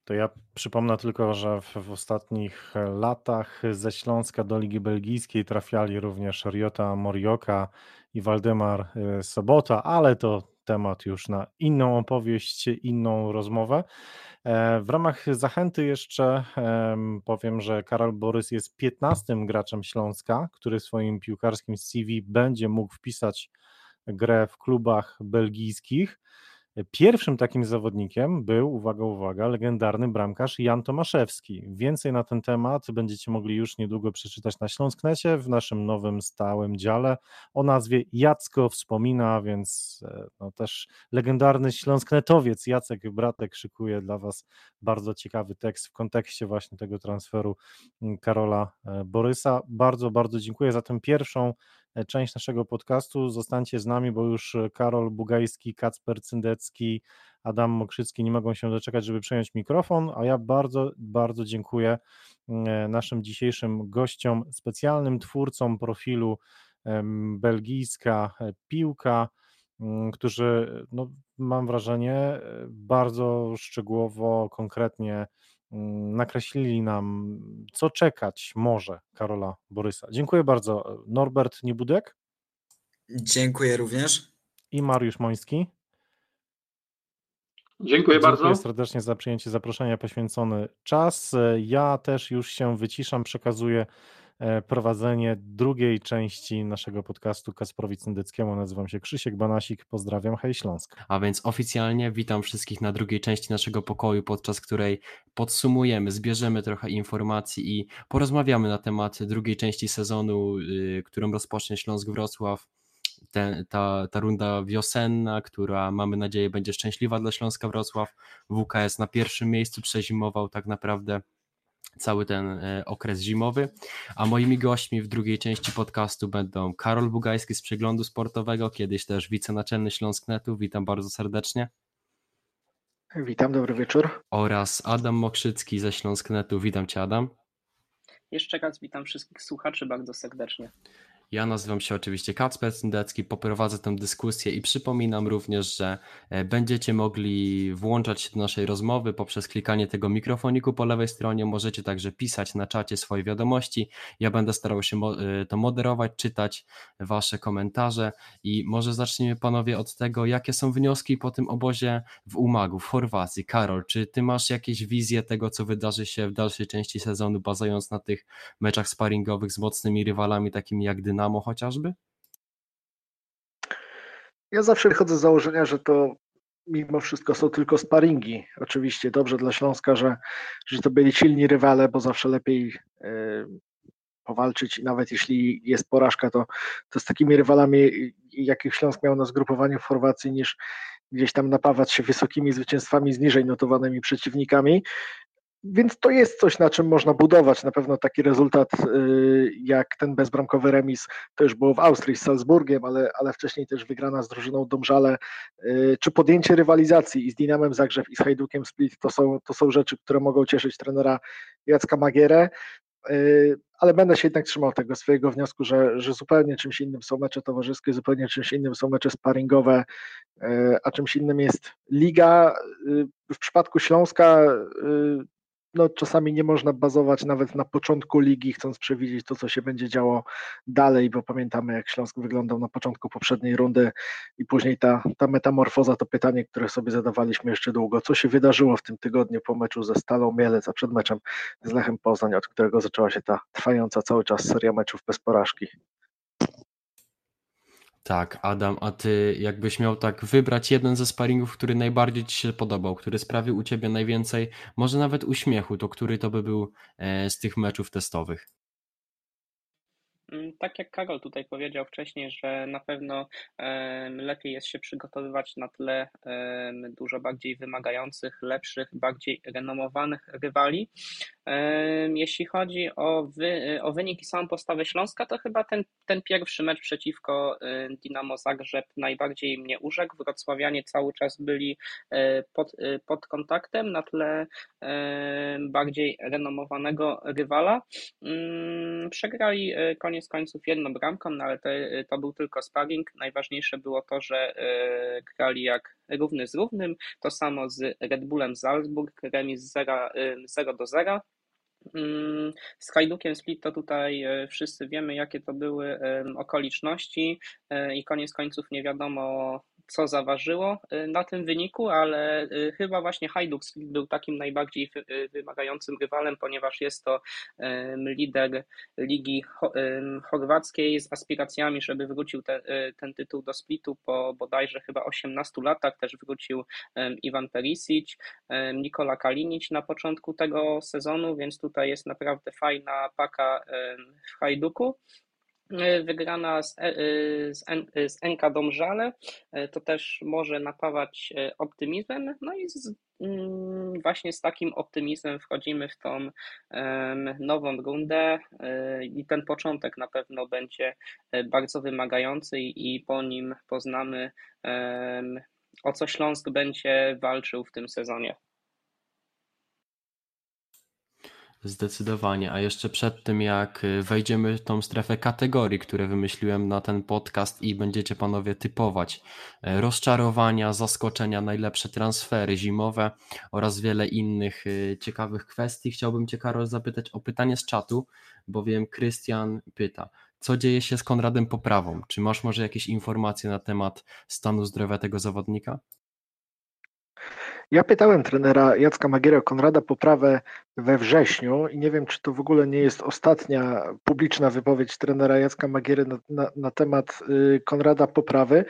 To ja przypomnę tylko, że w, w, ostatnich latach ze Śląska do Ligi Belgijskiej trafiali również Riota Morioka i Waldemar e, Sobota, ale to temat już na inną opowieść, inną rozmowę. W ramach zachęty jeszcze powiem, że Karol Borys jest 15 graczem Śląska, który swoim piłkarskim CV będzie mógł wpisać grę w klubach belgijskich. Pierwszym takim zawodnikiem był, uwaga, uwaga, legendarny bramkarz Jan Tomaszewski. Więcej na ten temat będziecie mogli już niedługo przeczytać na Śląsknecie w naszym nowym stałym dziale o nazwie Jacko Wspomina, więc e, no, też legendarny śląsknetowiec Jacek Bratek szykuje dla Was bardzo ciekawy tekst w kontekście właśnie tego transferu mm, Karola e, Borysa. Bardzo, bardzo dziękuję za tę pierwszą część naszego podcastu. Zostańcie z nami, bo już e, Karol Bugajski, Kacper Cyndecki, Adam Mokrzycki nie mogą się doczekać, żeby przejąć mikrofon, a ja bardzo, bardzo dziękuję mm, e, naszym dzisiejszym gościom, specjalnym twórcom profilu belgijska piłka, mm, którzy, no, mam wrażenie, bardzo szczegółowo, konkretnie nakreślili nam, co czekać może Karola Borysa. Dziękuję bardzo. Norbert Niebudek. Dziękuję również. I Mariusz Moński. Dziękuję, Dziękuję bardzo. Dziękuję serdecznie za przyjęcie zaproszenia, poświęcony czas. Ja też już się wyciszam, przekazuję prowadzenie drugiej części naszego podcastu Kasprowi Syndyckiemu. Nazywam się Krzysiek Banasik, pozdrawiam, hej Śląsk. A więc oficjalnie witam wszystkich na drugiej części naszego pokoju, podczas której podsumujemy, zbierzemy trochę informacji i porozmawiamy na temat drugiej części sezonu, yy, którą rozpocznie Śląsk Wrocław te, ta, ta runda wiosenna, która mamy nadzieję będzie szczęśliwa dla Śląska Wrocław. WKS na pierwszym miejscu przezimował tak naprawdę cały ten e, okres zimowy. A moimi gośćmi w drugiej części podcastu będą Karol Bugajski z Przeglądu Sportowego, kiedyś też wicenaczelny Śląsknetu. Witam bardzo serdecznie. Witam, dobry wieczór. Oraz Adam Mokrzycki ze Śląsknetu. Witam Cię, Adam. Jeszcze raz witam wszystkich słuchaczy bardzo serdecznie. Ja nazywam się oczywiście Kacper Syndecki, poprowadzę tę dyskusję i przypominam również, że e, będziecie mogli włączać się do naszej rozmowy poprzez klikanie tego mikrofoniku po lewej stronie. Możecie także pisać na czacie swoje wiadomości. Ja będę starał się e, to moderować, czytać Wasze komentarze i może zacznijmy panowie od tego, jakie są wnioski po tym obozie w Umagu, w Chorwacji. Karol, czy Ty masz jakieś wizje tego, co wydarzy się w dalszej części sezonu, bazując na tych meczach sparingowych z mocnymi rywalami takimi jak Dynamo? Dynamo chociażby? Ja zawsze wychodzę z założenia, że to mimo wszystko są tylko sparingi. Oczywiście dobrze dla Śląska, że, że to byli silni rywale, bo zawsze lepiej y, powalczyć i nawet jeśli jest porażka, to, to z takimi rywalami, jakich Śląsk miał na zgrupowaniu w Chorwacji, niż gdzieś tam napawać się wysokimi zwycięstwami z niżej notowanymi przeciwnikami. Więc to jest coś, na czym można budować. Na pewno taki rezultat y, jak ten bezbramkowy remis, to już było w Austrii z Salzburgiem, ale, ale wcześniej też wygrana z drużyną Domżale, y, czy podjęcie rywalizacji i z Dinamem Zagrzeb i z Hajdukiem Split, to są, to są rzeczy, które mogą cieszyć trenera Jacka Magierę, y, ale będę się jednak trzymał tego swojego wniosku, że, że zupełnie czymś innym są mecze towarzyskie, zupełnie czymś innym są mecze sparingowe, a czymś innym jest liga. W przypadku Śląska no, czasami nie można bazować nawet na początku ligi, chcąc przewidzieć to, co się będzie działo dalej, bo pamiętamy, jak Śląsk wyglądał na początku poprzedniej rundy i później ta, ta metamorfoza, to pytanie, które sobie zadawaliśmy jeszcze długo. Co się wydarzyło w tym tygodniu po meczu ze Stalą Mielec, a przed meczem z Lechem Poznań, od którego zaczęła się ta trwająca cały czas seria meczów bez porażki? Tak, Adam, a ty jakbyś miał tak wybrać jeden ze sparingów, który najbardziej ci się podobał, który sprawił u ciebie najwięcej, może nawet uśmiechu, to który to by był e, z tych meczów testowych? Mm, tak jak Karol tutaj powiedział wcześniej, że na pewno lepiej jest się przygotowywać na tle dużo bardziej wymagających, lepszych, bardziej renomowanych rywali. Jeśli chodzi o, wy, o i samą postawę Śląska, to chyba ten, ten pierwszy mecz przeciwko Dynamo Zagrzeb najbardziej mnie urzekł. Wrocławianie cały czas byli e, pod, e, pod kontaktem na tle bardziej renomowanego rywala. Mm, przegrali e, koniec końców jedną bramką, no ale to, to był tylko sparring. Najważniejsze było to, że grali jak równy z równym. To samo z Red Bullem Salzburg, remis 0, 0 do 0. Mm, z Hajdukiem Split to tutaj e, wszyscy wiemy, jakie to były okoliczności e, i koniec końców nie wiadomo, co zaważyło y, na tym wyniku, ale y, chyba właśnie Hajduk był takim najbardziej y, wymagającym rywalem, ponieważ jest to lider ligi chorwackiej z aspiracjami, żeby wrócił te, ten tytuł do Splitu po bodajże chyba 18 latach. Też wrócił Iwan Perisic, Nikola Kalinic na początku tego sezonu, więc tutaj jest naprawdę fajna paka w Hajduku. E, wygrana z, e, z, z NK Domżale, e, to też może napawać optymizmem. No i z, mm, właśnie z takim optymizmem wchodzimy w tą nową rundę i ten początek na pewno będzie bardzo wymagający i po nim poznamy o co Śląsk będzie walczył w tym sezonie. Zdecydowanie, a jeszcze przed tym jak y, wejdziemy w tą strefę kategorii, które wymyśliłem na ten podcast i będziecie panowie typować e, rozczarowania, zaskoczenia, najlepsze transfery zimowe oraz wiele innych y, ciekawych kwestii, chciałbym Cię Karol zapytać o pytanie z czatu, bowiem Krystian pyta, co dzieje się z Konradem Poprawą? Czy masz może jakieś informacje na temat stanu zdrowia tego zawodnika? Ja pytałem trenera Jacka Magiera Konrada Poprawę we wrześniu i nie wiem, czy to w ogóle nie jest ostatnia publiczna wypowiedź trenera Jacka Magiery na, na, na temat y, Konrada Poprawy.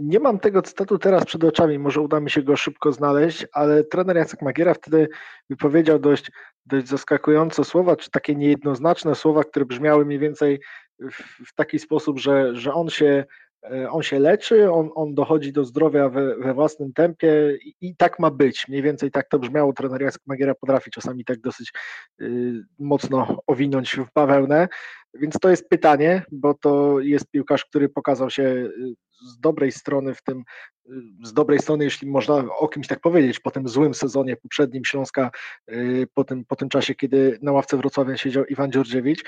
Nie mam tego cytatu teraz przed oczami, może uda mi się go szybko znaleźć, ale trener Jacek Magiera wtedy wypowiedział dość, dość zaskakujące słowa, czy takie niejednoznaczne słowa, które brzmiały mniej więcej w, w taki sposób, że, że on się on się leczy, on, on dochodzi do zdrowia we, we własnym tempie i, i, tak ma być. Mniej więcej tak to brzmiało. Trener Jacek Magiera potrafi czasami tak dosyć y, mocno owinąć w bawełnę. Więc to jest pytanie, bo to jest piłkarz, który pokazał się y, z dobrej strony w tym, z dobrej strony, jeśli można o kimś tak powiedzieć, po tym złym sezonie poprzednim Śląska, y, po tym, po tym czasie, kiedy na ławce Wrocławia siedział Iwan Dziurdziewicz.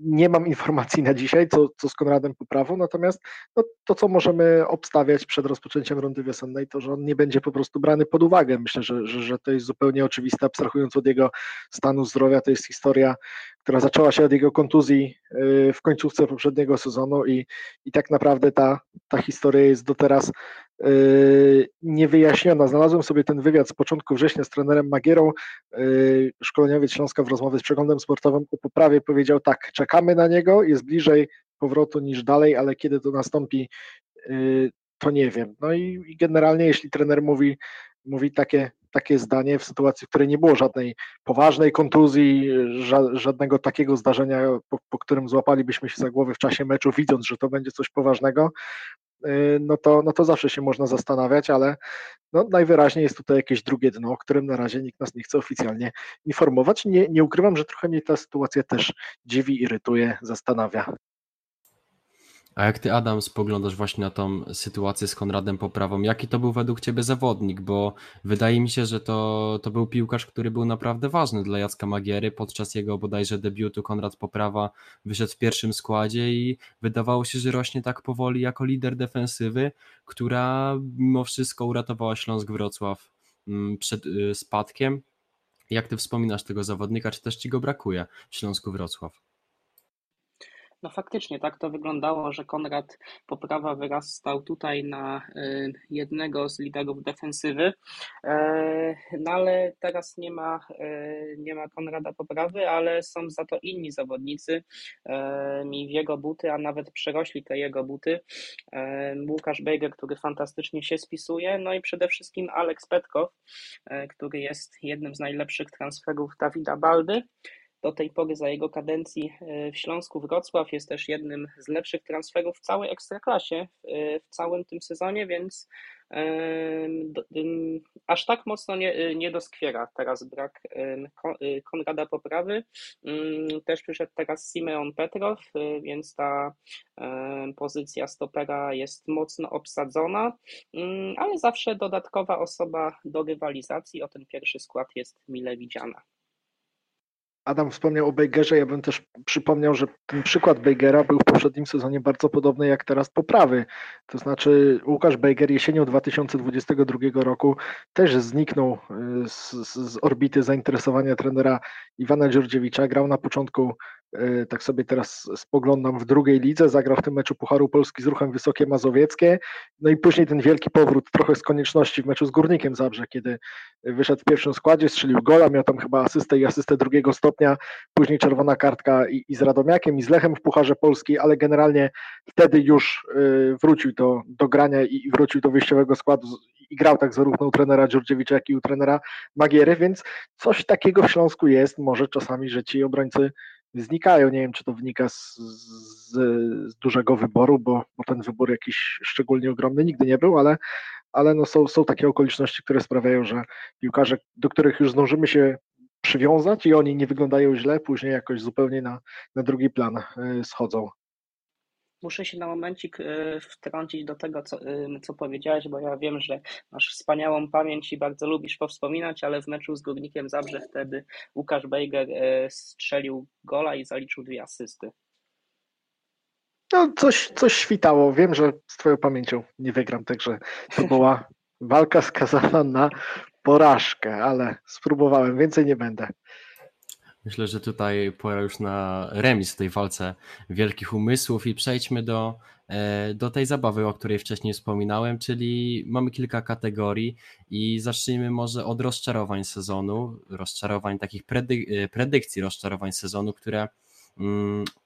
Nie mam informacji na dzisiaj, co, co z Konradem poprawą, natomiast no, to, co możemy obstawiać przed rozpoczęciem rundy wiosennej, to, że on nie będzie po prostu brany pod uwagę. Myślę, że, że, że to jest zupełnie oczywiste, abstrahując od jego stanu zdrowia, to jest historia, która zaczęła się od jego kontuzji y, w końcówce poprzedniego sezonu i, i tak naprawdę ta, ta historia jest do teraz y, niewyjaśniona. Znalazłem sobie ten wywiad z początku września z trenerem Magierą. Y, szkoleniowiec Śląska w rozmowie z przeglądem sportowym o poprawie powiedział tak, czekamy na niego, jest bliżej powrotu niż dalej, ale kiedy to nastąpi, to nie wiem. No i, i generalnie jeśli trener mówi, mówi takie takie zdanie w sytuacji, w której nie było żadnej poważnej kontuzji, ża żadnego takiego zdarzenia, po, po, którym złapalibyśmy się za głowę w czasie meczu, widząc, że to będzie coś poważnego, y, no to, no to zawsze się można zastanawiać, ale no najwyraźniej jest tutaj jakieś drugie dno, o którym na razie nikt nas nie chce oficjalnie informować. Nie, nie ukrywam, że trochę mnie ta sytuacja też dziwi, irytuje, zastanawia. A jak ty, Adam, spoglądasz właśnie na tą sytuację z Konradem Poprawą, jaki to był według ciebie zawodnik? Bo wydaje mi się, że to, to był piłkarz, który był naprawdę ważny dla Jacka Magiery. Podczas jego bodajże debiutu Konrad Poprawa wyszedł w pierwszym składzie i wydawało się, że rośnie tak powoli jako lider defensywy, która mimo wszystko uratowała Śląsk Wrocław mm, przed y, spadkiem. Jak ty wspominasz tego zawodnika, czy też ci go brakuje w Śląsku Wrocław? No faktycznie tak to wyglądało, że Konrad Poprawa wyrastał tutaj na y, jednego z liderów defensywy, e, no ale teraz nie ma, e, nie ma Konrada Poprawy, ale są za to inni zawodnicy e, mi w jego buty, a nawet przerośli te jego buty. Łukasz Bejger, który fantastycznie się spisuje, no i przede wszystkim Aleks Petkow, który jest jednym z najlepszych transferów Dawida Baldy do tej pory za jego kadencji e, w Śląsku Wrocław jest też jednym z lepszych transferów w całej ekstraklasie e, w całym tym sezonie, więc aż tak mocno nie, nie doskwiera teraz brak Konrada Poprawy. Mm, też przyszedł teraz Simeon Petrow, e, więc ta pozycja stopera jest mocno obsadzona, mm, ale zawsze dodatkowa osoba do rywalizacji o ten pierwszy skład jest mile widziana. Adam wspomniał o Bejgerze, ja bym też przypomniał, że ten przykład Bejgera był w poprzednim sezonie bardzo podobny jak teraz poprawy. To znaczy Łukasz Bejger jesienią 2022 roku też zniknął y, z, z orbity zainteresowania trenera Iwana Dziurdziewicza. Grał na początku tak sobie teraz spoglądam w drugiej lidze, zagrał w tym meczu Pucharu Polski z ruchem Wysokie Mazowieckie, no i później ten wielki powrót trochę z konieczności w meczu z Górnikiem Zabrze, kiedy wyszedł w pierwszym składzie, strzelił gola, miał tam chyba asystę i asystę drugiego stopnia, później czerwona kartka i, i z Radomiakiem i z Lechem w Pucharze Polski, ale generalnie wtedy już y, wrócił do, do grania i, i wrócił do wyjściowego składu i grał tak zarówno u trenera Dziurdziewicza, jak i u trenera Magiery, więc coś takiego w Śląsku jest, może czasami, że ci obrońcy znikają. Nie wiem, czy to wynika z, z, z dużego wyboru, bo, bo, ten wybór jakiś szczególnie ogromny nigdy nie był, ale, ale no są, są takie okoliczności, które sprawiają, że piłkarze, do których już zdążymy się przywiązać i oni nie wyglądają źle, później jakoś zupełnie na, na drugi plan e, schodzą. Muszę się na momencik e, wtrącić do tego, co, e, co powiedziałeś, bo ja wiem, że masz wspaniałą pamięć i bardzo lubisz powspominać, ale w meczu z Górnikiem Zabrze wtedy Łukasz Bejger e, strzelił gola i zaliczył dwie asysty. No, coś, coś świtało. Wiem, że z Twoją pamięcią nie wygram, także to była walka skazana na porażkę, ale spróbowałem, więcej nie będę. Myślę, że tutaj pora już na remis w tej walce wielkich umysłów i przejdźmy do e, do tej zabawy, o której wcześniej wspominałem, czyli mamy kilka kategorii i zacznijmy może od rozczarowań sezonu, rozczarowań takich predyk e, predykcji rozczarowań sezonu, które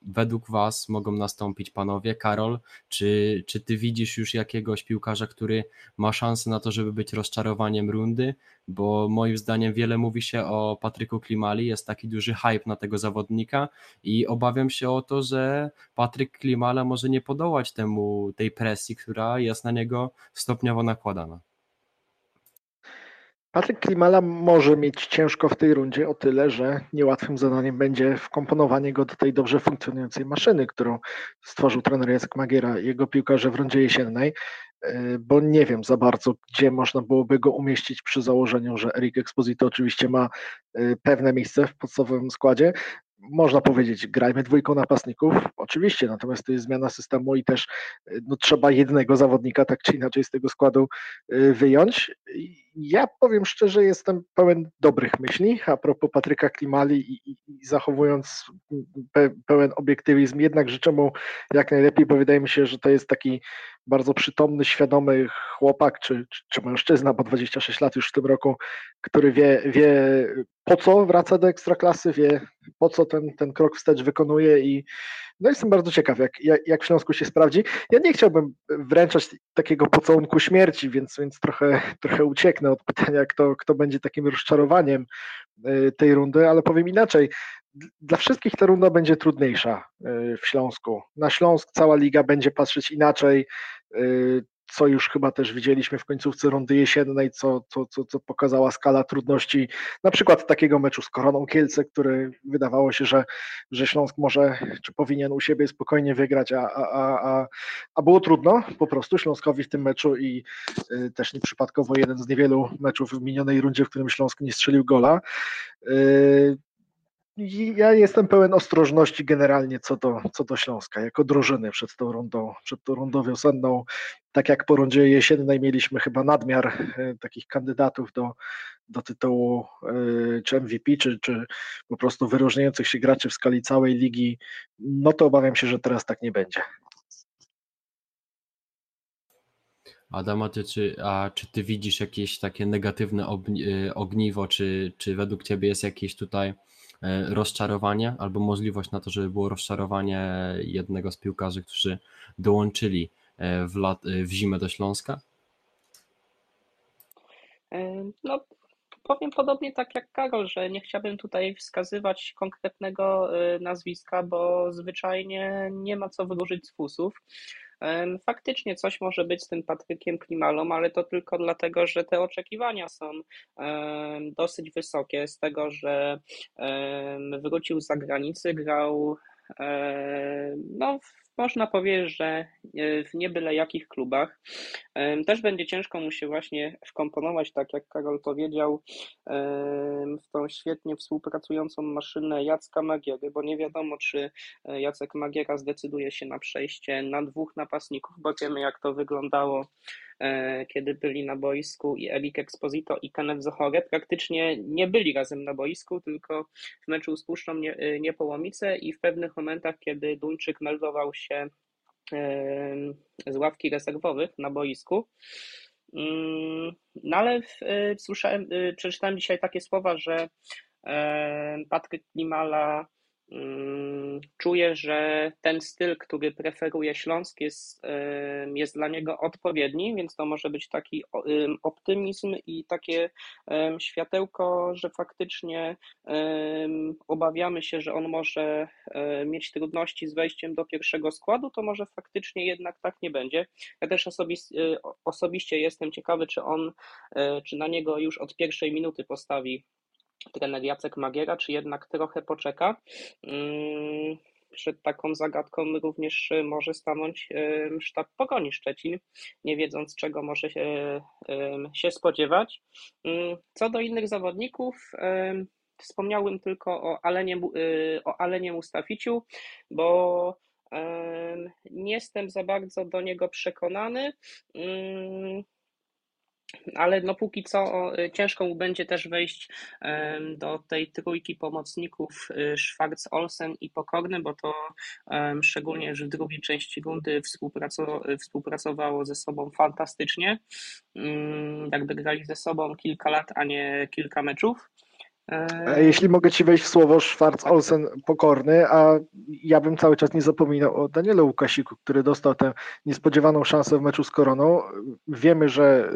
według Was mogą nastąpić panowie? Karol, czy, czy Ty widzisz już jakiegoś piłkarza, który ma szansę na to, żeby być rozczarowaniem rundy? Bo moim zdaniem wiele mówi się o Patryku Klimali, jest taki duży hype na tego zawodnika i obawiam się o to, że Patryk Klimala może nie podołać temu tej presji, która jest na niego stopniowo nakładana. Patryk Klimala może mieć ciężko w tej rundzie o tyle, że niełatwym zadaniem będzie wkomponowanie go do tej dobrze funkcjonującej maszyny, którą stworzył trener Jacek Magiera i jego piłkarze w rundzie jesiennej, e, bo nie wiem za bardzo, gdzie można byłoby go umieścić przy założeniu, że Eric Exposito oczywiście ma e, pewne miejsce w podstawowym składzie, można powiedzieć, grajmy dwójką napastników, oczywiście, natomiast to jest zmiana systemu i też no, trzeba jednego zawodnika tak czy inaczej z tego składu wyjąć. Ja powiem szczerze, jestem pełen dobrych myśli a propos Patryka Klimali i, i, i zachowując pe, pełen obiektywizm, jednak życzę mu jak najlepiej, bo wydaje mi się, że to jest taki bardzo przytomny, świadomy chłopak, czy, czy, czy mężczyzna, bo 26 lat już w tym roku, który wie, wie po co wraca do ekstraklasy, wie po co ten, ten krok wstecz wykonuje i no jestem bardzo ciekaw, jak, jak, jak w Śląsku się sprawdzi. Ja nie chciałbym wręczać takiego pocałunku śmierci, więc, więc trochę, trochę ucieknę od pytania, kto, kto będzie takim rozczarowaniem y, tej rundy, ale powiem inaczej. Dla wszystkich ta runda będzie trudniejsza y, w Śląsku. Na Śląsk cała liga będzie patrzeć inaczej. Co już chyba też widzieliśmy w końcówce rundy jesiennej, co, co, co, co pokazała skala trudności, na przykład takiego meczu z Koroną Kielce, który wydawało się, że, że Śląsk może, czy powinien u siebie spokojnie wygrać, a, a, a, a było trudno po prostu Śląskowi w tym meczu i y, też nieprzypadkowo jeden z niewielu meczów w minionej rundzie, w którym Śląsk nie strzelił gola. Y, ja jestem pełen ostrożności generalnie co do, co do Śląska, jako drużyny przed tą rundą, przed tą rundą wiosenną. Tak jak po rundzie jesiennej mieliśmy chyba nadmiar e, takich kandydatów do, do tytułu e, czy MVP, czy, czy po prostu wyróżniających się graczy w skali całej ligi, no to obawiam się, że teraz tak nie będzie. Adam, a ty, czy, a czy ty widzisz jakieś takie negatywne e, ogniwo, czy, czy według ciebie jest jakieś tutaj rozczarowanie albo możliwość na to, żeby było rozczarowanie jednego z piłkarzy, którzy dołączyli e, w, lat, e, w zimę do Śląska? No, powiem podobnie tak jak Karol, że nie chciałbym tutaj wskazywać konkretnego nazwiska, bo zwyczajnie nie ma co wyłożyć z fusów. Faktycznie coś może być z tym Patrykiem Klimalą, ale to tylko dlatego, że te oczekiwania są dosyć wysokie. Z tego, że wrócił z zagranicy, grał no, można powiedzieć, że e, w nie byle jakich klubach. Też będzie ciężko mu się właśnie wkomponować, tak jak Karol powiedział, w tą świetnie współpracującą maszynę Jacka Magiery, bo nie wiadomo, czy e, Jacek Magiera zdecyduje się na przejście na dwóch napastników, bo wiemy, jak to wyglądało kiedy byli na boisku i Erik Exposito i Kenneth Zohore praktycznie nie byli razem na boisku, tylko w meczu z e, Niepołomice i w pewnych momentach, kiedy Duńczyk meldował się e, z ławki rezerwowych na boisku. Mm, no ale słyszałem, przeczytałem dzisiaj takie słowa, że Patryk Klimala czuję, że ten styl, który preferuje Śląsk, jest, jest dla niego odpowiedni, więc to może być taki optymizm i takie światełko, że faktycznie obawiamy się, że on może mieć trudności z wejściem do pierwszego składu, to może faktycznie jednak tak nie będzie. Ja też osobiście, osobiście jestem ciekawy, czy on, e, czy na niego już od pierwszej minuty postawi trener Jacek Magiera, czy jednak trochę poczeka. Mm, przed taką zagadką również może stanąć sztab Pogoni Szczecin, nie wiedząc czego może się, się spodziewać. Mm, co do innych zawodników, wspomniałbym tylko o Alenie, y, o Alenie Mustaficiu, bo nie jestem za bardzo do niego przekonany. Ale no póki co y, ciężko mu będzie też wejść do tej trójki pomocników y, Schwarz, Olsen i Pokorny, bo to szczególnie, w drugiej części rundy współpracowało ze sobą fantastycznie. Mm, jakby grali ze sobą kilka lat, a nie kilka meczów. Jeśli mogę Ci wejść w słowo, Schwarz Olsen pokorny, a ja bym cały czas nie zapominał o Danielu Łukasiku, który dostał tę niespodziewaną szansę w meczu z Koroną. Wiemy, że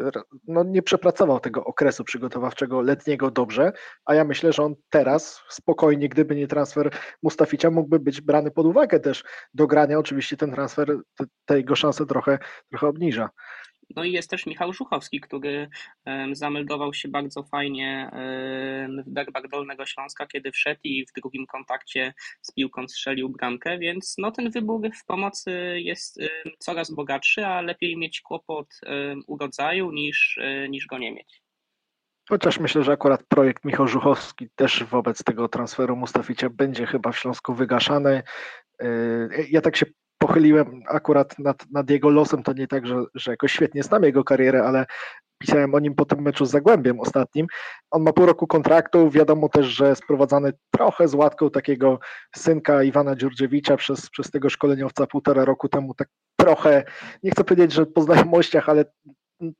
no, nie przepracował tego okresu przygotowawczego letniego dobrze, a ja myślę, że on teraz spokojnie, gdyby nie transfer Mustaficia, mógłby być brany pod uwagę też do grania. Oczywiście ten transfer te, te jego szanse trochę, trochę obniża. No i jest też Michał Żuchowski, który zameldował się bardzo fajnie w derbach Dolnego Śląska, kiedy wszedł i w drugim kontakcie z piłką strzelił bramkę, więc no ten wybór w pomocy jest coraz bogatszy, a lepiej mieć kłopot u rodzaju niż, e, niż go nie mieć. Chociaż myślę, że akurat projekt Michał Żuchowski też wobec tego transferu Mustaficia będzie chyba w Śląsku wygaszany. E, ja tak się pochyliłem akurat nad, nad jego losem, to nie tak, że, że jakoś świetnie znam jego karierę, ale pisałem o nim po tym meczu z Zagłębiem ostatnim. On ma pół roku kontraktu, wiadomo też, że sprowadzany trochę z łatką takiego synka Iwana Dziurdziewicza przez, przez tego szkoleniowca półtora roku temu, tak trochę, nie chcę powiedzieć, że po znajomościach, ale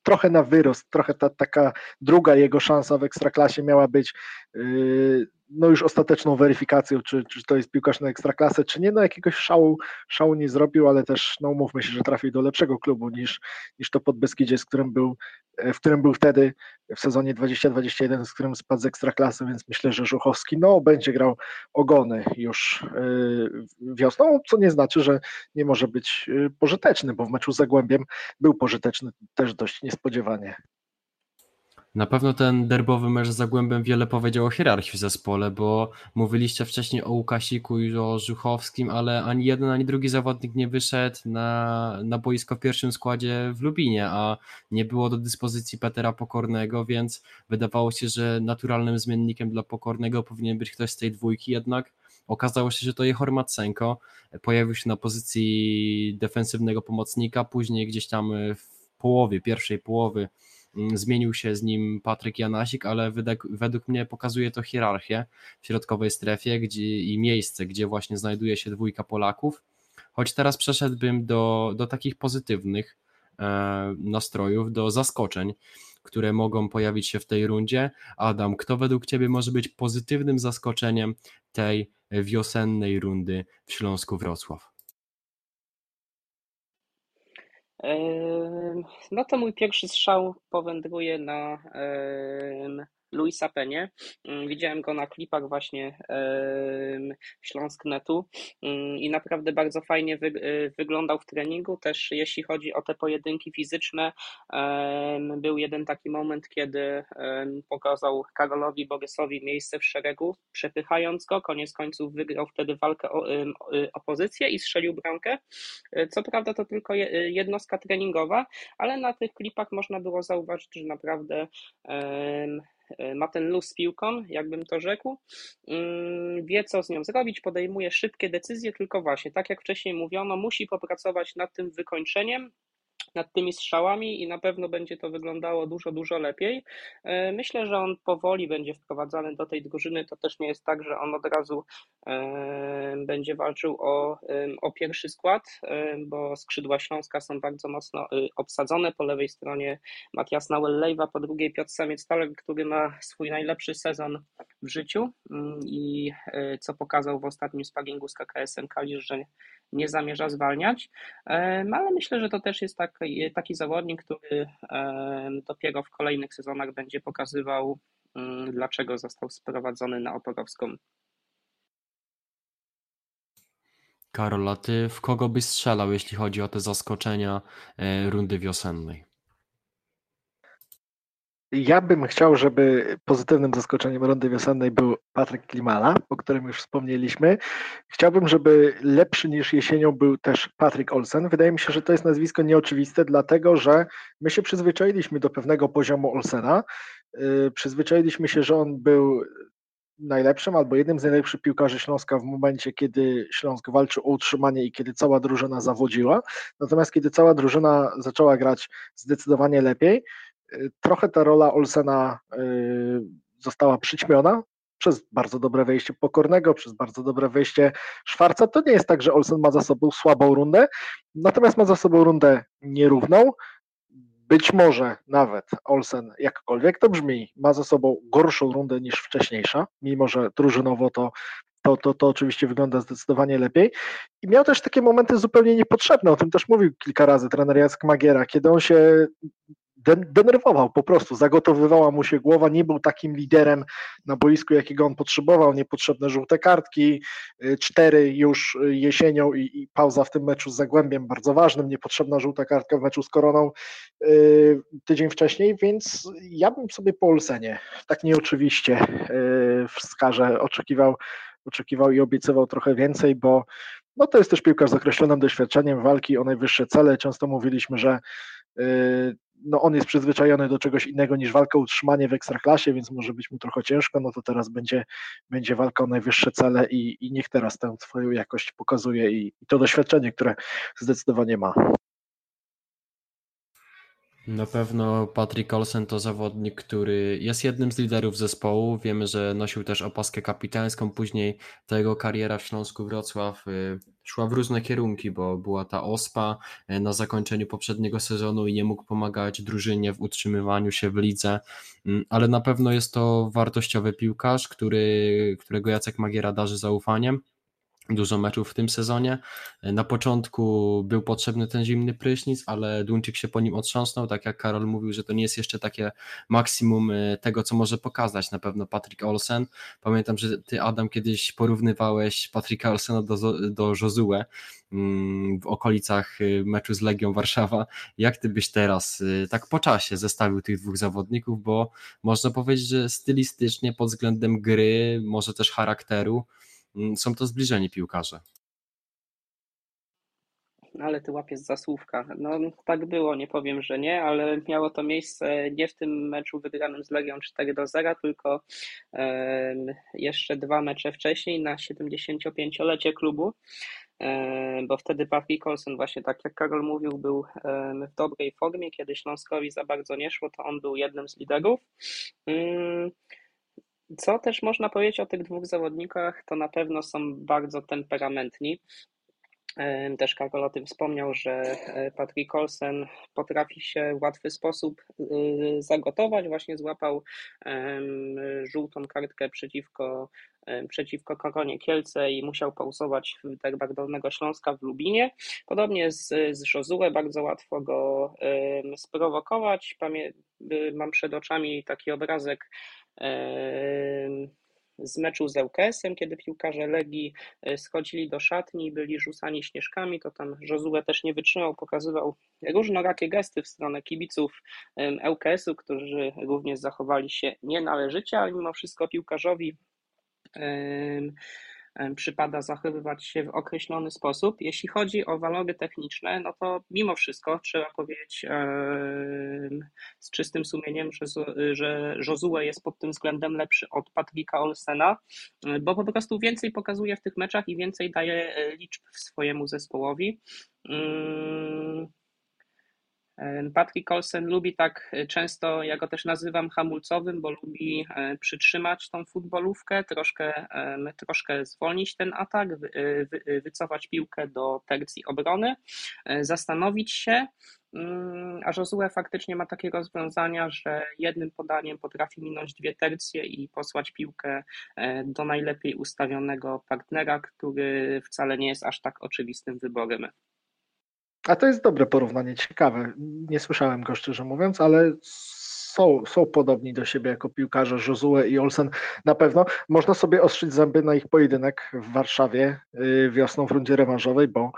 trochę na wyrost, trochę ta taka druga jego szansa w ekstraklasie miała być. Yy, no już ostateczną weryfikacją, czy, czy to jest piłkarz na ekstraklasę, czy nie, no jakiegoś szału, szału nie zrobił, ale też, no umówmy się, że trafił do lepszego klubu niż, niż to pod Beskidzie, z którym był, e, w którym był wtedy w sezonie 2021, z którym spadł z ekstraklasy, więc myślę, że Żuchowski, no będzie grał ogony już yy, wiosną, co nie znaczy, że nie może być yy, pożyteczny, bo w meczu z Zagłębiem był pożyteczny też dość niespodziewanie. Na pewno ten derbowy mecz z Zagłębem wiele powiedział o hierarchii w zespole, bo mówiliście wcześniej o Łukasiku i o Żuchowskim, ale ani jeden, ani drugi zawodnik nie wyszedł na, na boisko w pierwszym składzie w Lubinie, a nie było do dyspozycji Petera Pokornego, więc wydawało się, że naturalnym zmiennikiem dla Pokornego powinien być ktoś z tej dwójki, jednak okazało się, że to Jehor Macenko pojawił się na pozycji defensywnego pomocnika, później gdzieś tam w połowie, pierwszej połowy zmienił się z nim Patryk Janasik, ale według mnie pokazuje to hierarchię w środkowej strefie gdzie, i miejsce, gdzie właśnie znajduje się dwójka Polaków. Choć teraz przeszedłbym do, do takich pozytywnych e, nastrojów, do zaskoczeń, które mogą pojawić się w tej rundzie. Adam, kto według Ciebie może być pozytywnym zaskoczeniem tej wiosennej rundy w Śląsku Wrocław? No to mój pierwszy strzał powędruje na Luisa Penie. Mm, widziałem go na klipach właśnie Śląsknetu mm, i naprawdę bardzo fajnie y, wyglądał w treningu. Też jeśli chodzi o te pojedynki fizyczne, był jeden taki moment, kiedy pokazał Karolowi Borysowi miejsce w szeregu, przepychając go. Koniec końców wygrał wtedy walkę o, o pozycję i strzelił bramkę. E, co prawda to tylko jednostka treningowa, ale na tych klipach można było zauważyć, że naprawdę E, ma ten luz z piłką, jakbym to rzekł, mm, wie co z nią zrobić, podejmuje szybkie decyzje, tylko właśnie, tak jak wcześniej mówiono, musi popracować nad tym wykończeniem, nad tymi strzałami i na pewno będzie to wyglądało dużo, dużo lepiej. E, myślę, że on powoli będzie wprowadzany do tej drużyny. To też nie jest tak, że on od razu e, będzie walczył o, o pierwszy skład, e, bo skrzydła Śląska są bardzo mocno obsadzone. Po lewej stronie Matias Nauel-Lejwa, po drugiej Piotr Samiec-Taler, który ma swój najlepszy sezon w życiu mm, i co pokazał w ostatnim sparingu z KKS-em Kalisz, że nie zamierza zwalniać, ale myślę, że to też jest taki, taki zawodnik, który dopiero w kolejnych sezonach będzie pokazywał, mm, dlaczego został sprowadzony na Oporowską. Karol, a ty w kogo byś strzelał, jeśli chodzi o te zaskoczenia e, rundy wiosennej? Ja bym chciał, żeby pozytywnym zaskoczeniem rundy wiosennej był Patryk Klimala, o którym już wspomnieliśmy. Chciałbym, żeby lepszy niż jesienią był też Patryk Olsen. Wydaje mi się, że to jest nazwisko nieoczywiste, dlatego że my się przyzwyczailiśmy do pewnego poziomu Olsena. Yy, przyzwyczailiśmy się, że on był najlepszym albo jednym z najlepszych piłkarzy Śląska w momencie, kiedy Śląsk walczył o utrzymanie i kiedy cała drużyna zawodziła. Natomiast kiedy cała drużyna zaczęła grać zdecydowanie lepiej, trochę ta rola Olsena została przyćmiona przez bardzo dobre wejście Pokornego, przez bardzo dobre wejście Szwarca. To nie jest tak, że Olsen ma za sobą słabą rundę, natomiast ma za sobą rundę nierówną. Być może nawet Olsen, jakkolwiek to brzmi, ma za sobą gorszą rundę niż wcześniejsza, mimo że drużynowo to, to, to, to oczywiście wygląda zdecydowanie lepiej. I miał też takie momenty zupełnie niepotrzebne, o tym też mówił kilka razy trener Jacek Magiera, kiedy on się denerwował po prostu, zagotowywała mu się głowa, nie był takim liderem na boisku, jakiego on potrzebował, niepotrzebne żółte kartki, y, cztery już jesienią i, i pauza w tym meczu z Zagłębiem, bardzo ważnym, niepotrzebna żółta kartka w meczu z Koroną yy, tydzień wcześniej, więc ja bym sobie po Olsenie tak nieoczywiście yy, wskażę, oczekiwał, oczekiwał i obiecywał trochę więcej, bo no to jest też piłkarz z określonym doświadczeniem walki o najwyższe cele. Często mówiliśmy, że yy, no on jest przyzwyczajony do czegoś innego niż walka o utrzymanie w ekstraklasie, więc może być mu trochę ciężko, no to teraz będzie, będzie walka o najwyższe cele i, i niech teraz tę swoją jakość pokazuje i, i to doświadczenie, które zdecydowanie ma. Na pewno Patrick Olsen to zawodnik, który jest jednym z liderów zespołu. Wiemy, że nosił też opaskę kapitańską. Później ta jego kariera w Śląsku Wrocław y, szła w różne kierunki, bo była ta ospa y, na zakończeniu poprzedniego sezonu i nie mógł pomagać drużynie w utrzymywaniu się w lidze. Mm, ale na pewno jest to wartościowy piłkarz, który, którego Jacek Magiera darzy zaufaniem dużo meczów w tym sezonie. Na początku był potrzebny ten zimny prysznic, ale Duńczyk się po nim otrząsnął, tak jak Karol mówił, że to nie jest jeszcze takie maksimum e, tego, co może pokazać na pewno Patrick Olsen. Pamiętam, że ty Adam kiedyś porównywałeś Patricka Olsena do, do Josue mm, w okolicach e, meczu z Legią Warszawa. Jak ty byś teraz e, tak po czasie zestawił tych dwóch zawodników, bo można powiedzieć, że stylistycznie pod względem gry, może też charakteru, są to zbliżeni piłkarze. Ale ty łapiesz za słówka. No tak było, nie powiem, że nie, ale miało to miejsce nie w tym meczu wygranym z Legią 4 do 0, tylko jeszcze dwa mecze wcześniej na 75-lecie klubu, bo wtedy Patrick Olsen właśnie tak jak Karol mówił był w dobrej formie, kiedy Śląskowi za bardzo nie szło, to on był jednym z liderów. Co też można powiedzieć o tych dwóch zawodnikach, to na pewno są bardzo temperamentni. Też Karol o tym wspomniał, że e, Patrick Olsen potrafi się w łatwy sposób y, zagotować. Właśnie złapał żółtą kartkę przeciwko, przeciwko Koronie Kielce i musiał pauzować w derbach Dolnego Śląska w Lubinie. Podobnie z, z bardzo łatwo go sprowokować. Y, mam przed oczami taki obrazek z meczu z ŁKS-em, kiedy piłkarze Legii e, schodzili do szatni i byli rzucani śnieżkami, to tam Josue też nie wytrzymał, pokazywał różnorakie gesty w stronę kibiców ŁKS-u, którzy również zachowali się nienależycie, ale mimo wszystko piłkarzowi przypada zachowywać się w określony sposób. Jeśli chodzi o walory techniczne, no to mimo wszystko trzeba powiedzieć z czystym sumieniem, że, że Josue jest pod tym względem lepszy od Patricka Olsena, bo po prostu więcej pokazuje w tych meczach i więcej daje e, liczb swojemu zespołowi. Patrick Olsen lubi tak e, często, ja go też nazywam hamulcowym, bo lubi e, przytrzymać tą futbolówkę, troszkę, troszkę zwolnić ten atak, e, wycofać piłkę do tercji obrony, zastanowić się, mm, a Josue faktycznie ma takie rozwiązania, że jednym podaniem potrafi minąć dwie tercje i posłać piłkę do najlepiej ustawionego partnera, który wcale nie jest aż tak oczywistym wyborem. A to jest dobre porównanie, ciekawe. Nie słyszałem go szczerze mówiąc, ale są, są podobni do siebie jako piłkarze Josue i Olsen. Na pewno można sobie ostrzyć zęby na ich pojedynek w Warszawie y, wiosną w rundzie rewanżowej, bo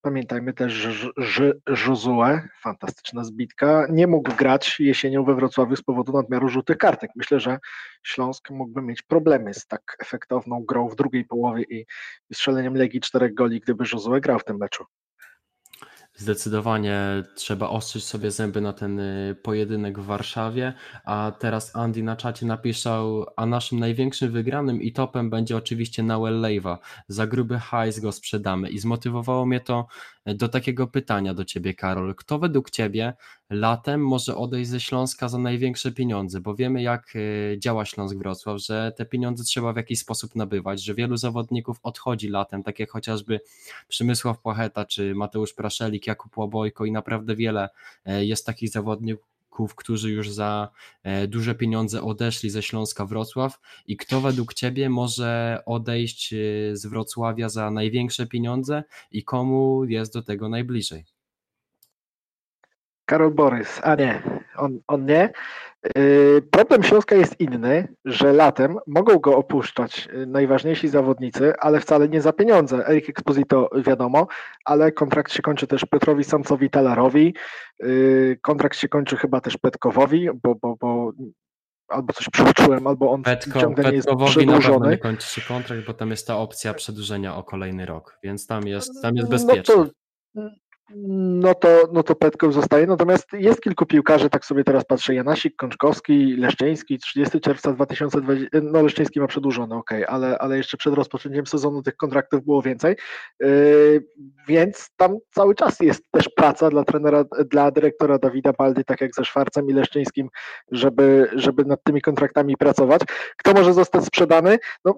pamiętajmy też, że Josue, fantastyczna zbitka, nie mógł grać jesienią we Wrocławiu z powodu nadmiaru żółtych kartek. Myślę, że Śląsk mógłby mieć problemy z tak efektowną grą w drugiej połowie i strzeleniem Legii czterech goli, gdyby Josue grał w tym meczu. Zdecydowanie trzeba ostrzyć sobie zęby na ten y, pojedynek w Warszawie, a teraz Andy na czacie napisał, a naszym największym wygranym i topem będzie oczywiście Noel Lejwa. Za gruby hajs go sprzedamy i zmotywowało mnie to do takiego pytania do Ciebie Karol. Kto według Ciebie latem może odejść ze Śląska za największe pieniądze? Bo wiemy jak y, działa Śląsk Wrocław, że te pieniądze trzeba w jakiś sposób nabywać, że wielu zawodników odchodzi latem, tak jak chociażby Przemysław Płacheta czy Mateusz Praszelik, Jakub Łobojko i naprawdę wiele e, jest takich zawodników, którzy już za e, duże pieniądze odeszli ze Śląska Wrocław i kto według Ciebie może odejść e, z Wrocławia za największe pieniądze i komu jest do tego najbliżej? Karol Borys, a nie, on, on nie. Yy, problem Śląska jest inny, że latem mogą go opuszczać yy, najważniejsi zawodnicy, ale wcale nie za pieniądze. Erik Exposito wiadomo, ale kontrakt się kończy też Petrowi Samcowi Talarowi, yy, kontrakt się kończy chyba też Petkowowi, bo, bo, bo albo coś przewróciłem, albo on Petko, ciągle nie jest przedłużony. nie kończy się kontrakt, bo tam jest ta opcja przedłużenia o kolejny rok, więc tam jest, tam jest No bezpiecznie. to, no to, no to Petkow zostaje. Natomiast jest kilku piłkarzy, tak sobie teraz patrzę, Janasik, Kączkowski, Leszczyński, 30 czerwca 2020, no Leszczyński ma przedłużony, ok, ale, ale jeszcze przed rozpoczęciem sezonu tych kontraktów było więcej, yy, więc tam cały czas jest też praca dla trenera, dla dyrektora Dawida Baldy, tak jak ze Szwarcem i Leszczyńskim, żeby, żeby nad tymi kontraktami pracować. Kto może zostać sprzedany? No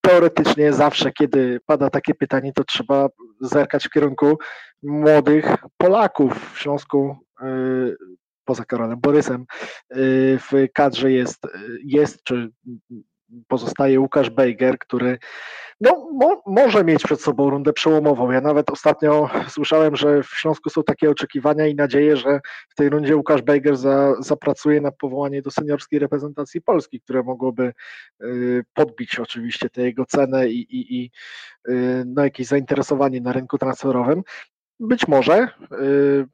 teoretycznie zawsze, kiedy pada takie pytanie, to trzeba zerkać w kierunku młodych Polaków w Śląsku, yy, poza Karolem Borysem, yy, w kadrze jest, jest czy pozostaje Łukasz Bejger, który no, mo, może mieć przed sobą rundę przełomową. Ja nawet ostatnio słyszałem, że w Śląsku są takie oczekiwania i nadzieje, że w tej rundzie Łukasz Bejger za, zapracuje na powołanie do seniorskiej reprezentacji Polski, które mogłoby y, podbić oczywiście tę jego cenę i, i, i y, no, jakieś zainteresowanie na rynku transferowym. Być może. Y,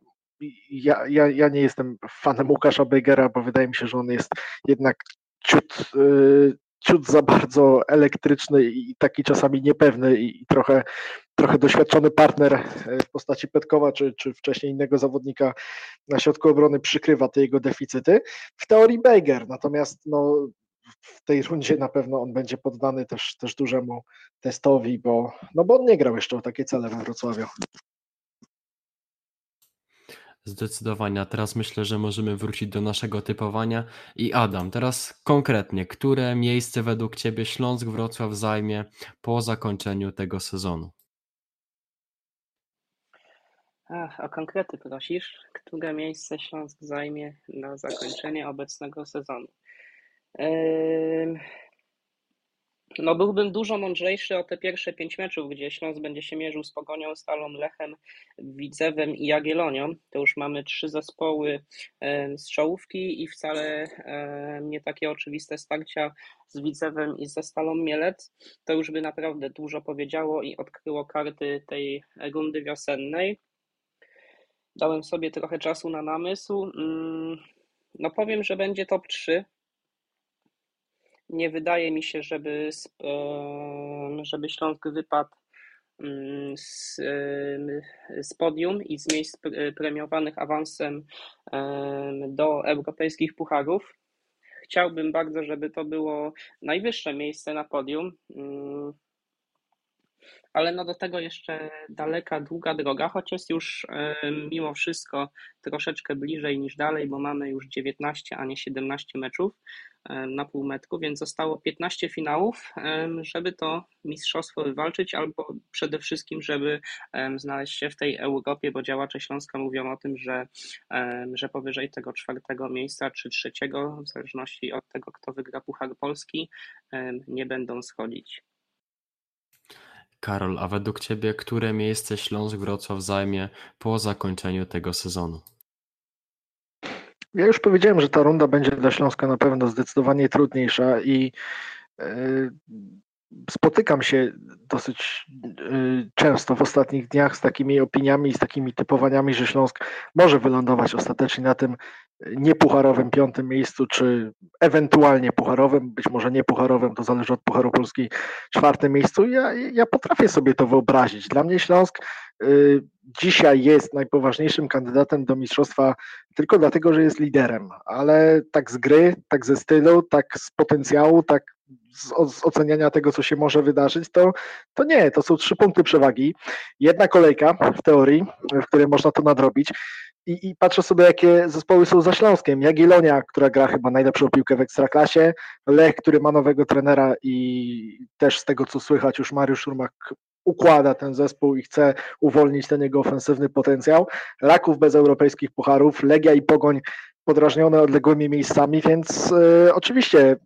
ja, ja, ja nie jestem fanem Łukasza Bejgera, bo wydaje mi się, że on jest jednak ciut, y, ciut za bardzo elektryczny i taki czasami niepewny i trochę, trochę doświadczony partner e, w postaci Petkowa czy, czy wcześniej innego zawodnika na środku obrony przykrywa te jego deficyty. W teorii Bejger, natomiast no, w tej rundzie na pewno on będzie poddany też, też dużemu testowi, bo, no bo on nie grał jeszcze o takie cele we Wrocławiu. Zdecydowanie, teraz myślę, że możemy wrócić do naszego typowania. I Adam, teraz konkretnie, które miejsce według Ciebie Śląsk Wrocław zajmie po zakończeniu tego sezonu? Ach, o konkrety prosisz. Które miejsce Śląsk zajmie na zakończenie obecnego sezonu? Ym, No byłbym dużo mądrzejszy o te pierwsze pięć meczów, gdzie Śląsk będzie się mierzył z Pogonią, Stalą, Lechem, Widzewem i Jagiellonią. To już mamy trzy zespoły em, z czołówki i wcale em, nie takie oczywiste starcia z Widzewem i ze Stalą Mielec. To już by naprawdę dużo powiedziało i odkryło karty tej rundy wiosennej. Dałem sobie trochę czasu na namysł. Mm, No powiem, że będzie top 3. Nie wydaje mi się, żeby, żeby Śląsk wypadł mm, z, z podium i z miejsc pre- premiowanych awansem em, do europejskich pucharów. Chciałbym bardzo, żeby to było najwyższe miejsce na podium, mm, ale no do tego jeszcze daleka, długa droga, choć jest już em, mimo wszystko troszeczkę bliżej niż dalej, bo mamy już 19, a nie 17 meczów em, na półmetku, więc zostało 15 finałów, em, żeby to mistrzostwo wywalczyć, albo przede wszystkim, żeby znaleźć się w tej Europie, bo działacze Śląska mówią o tym, że, że powyżej tego czwartego miejsca czy trzeciego, w zależności od tego, kto wygra Puchar Polski, nie będą schodzić. Karol, a według Ciebie, które miejsce Śląsk Wrocław zajmie po zakończeniu tego sezonu? Ja już powiedziałem, że ta runda będzie dla Śląska na pewno zdecydowanie trudniejsza i e, spotykam się dosyć e, często w ostatnich dniach z takimi opiniami i z takimi typowaniami, że Śląsk może wylądować ostatecznie na tym niepucharowym piątym miejscu, czy ewentualnie pucharowym, być może nie pucharowym, to zależy od Pucharu Polski, czwartym miejscu. Ja, ja potrafię sobie to wyobrazić. Dla mnie Śląsk y, dzisiaj jest najpoważniejszym kandydatem do mistrzostwa tylko dlatego, że jest liderem, ale tak z gry, tak ze stylu, tak z potencjału, tak z, z oceniania tego, co się może wydarzyć, to, to nie, to są trzy punkty przewagi. Jedna kolejka w teorii, w której można to nadrobić. I, I, patrzę sobie, jakie zespoły są za Śląskiem. Jagiellonia, która gra chyba najlepszą piłkę w Ekstraklasie, Lech, który ma nowego trenera i też z tego, co słychać, już Mariusz Szurmak układa ten zespół i chce uwolnić ten jego ofensywny potencjał. Raków bez europejskich pucharów, Legia i Pogoń podrażnione odległymi miejscami, więc y, oczywiście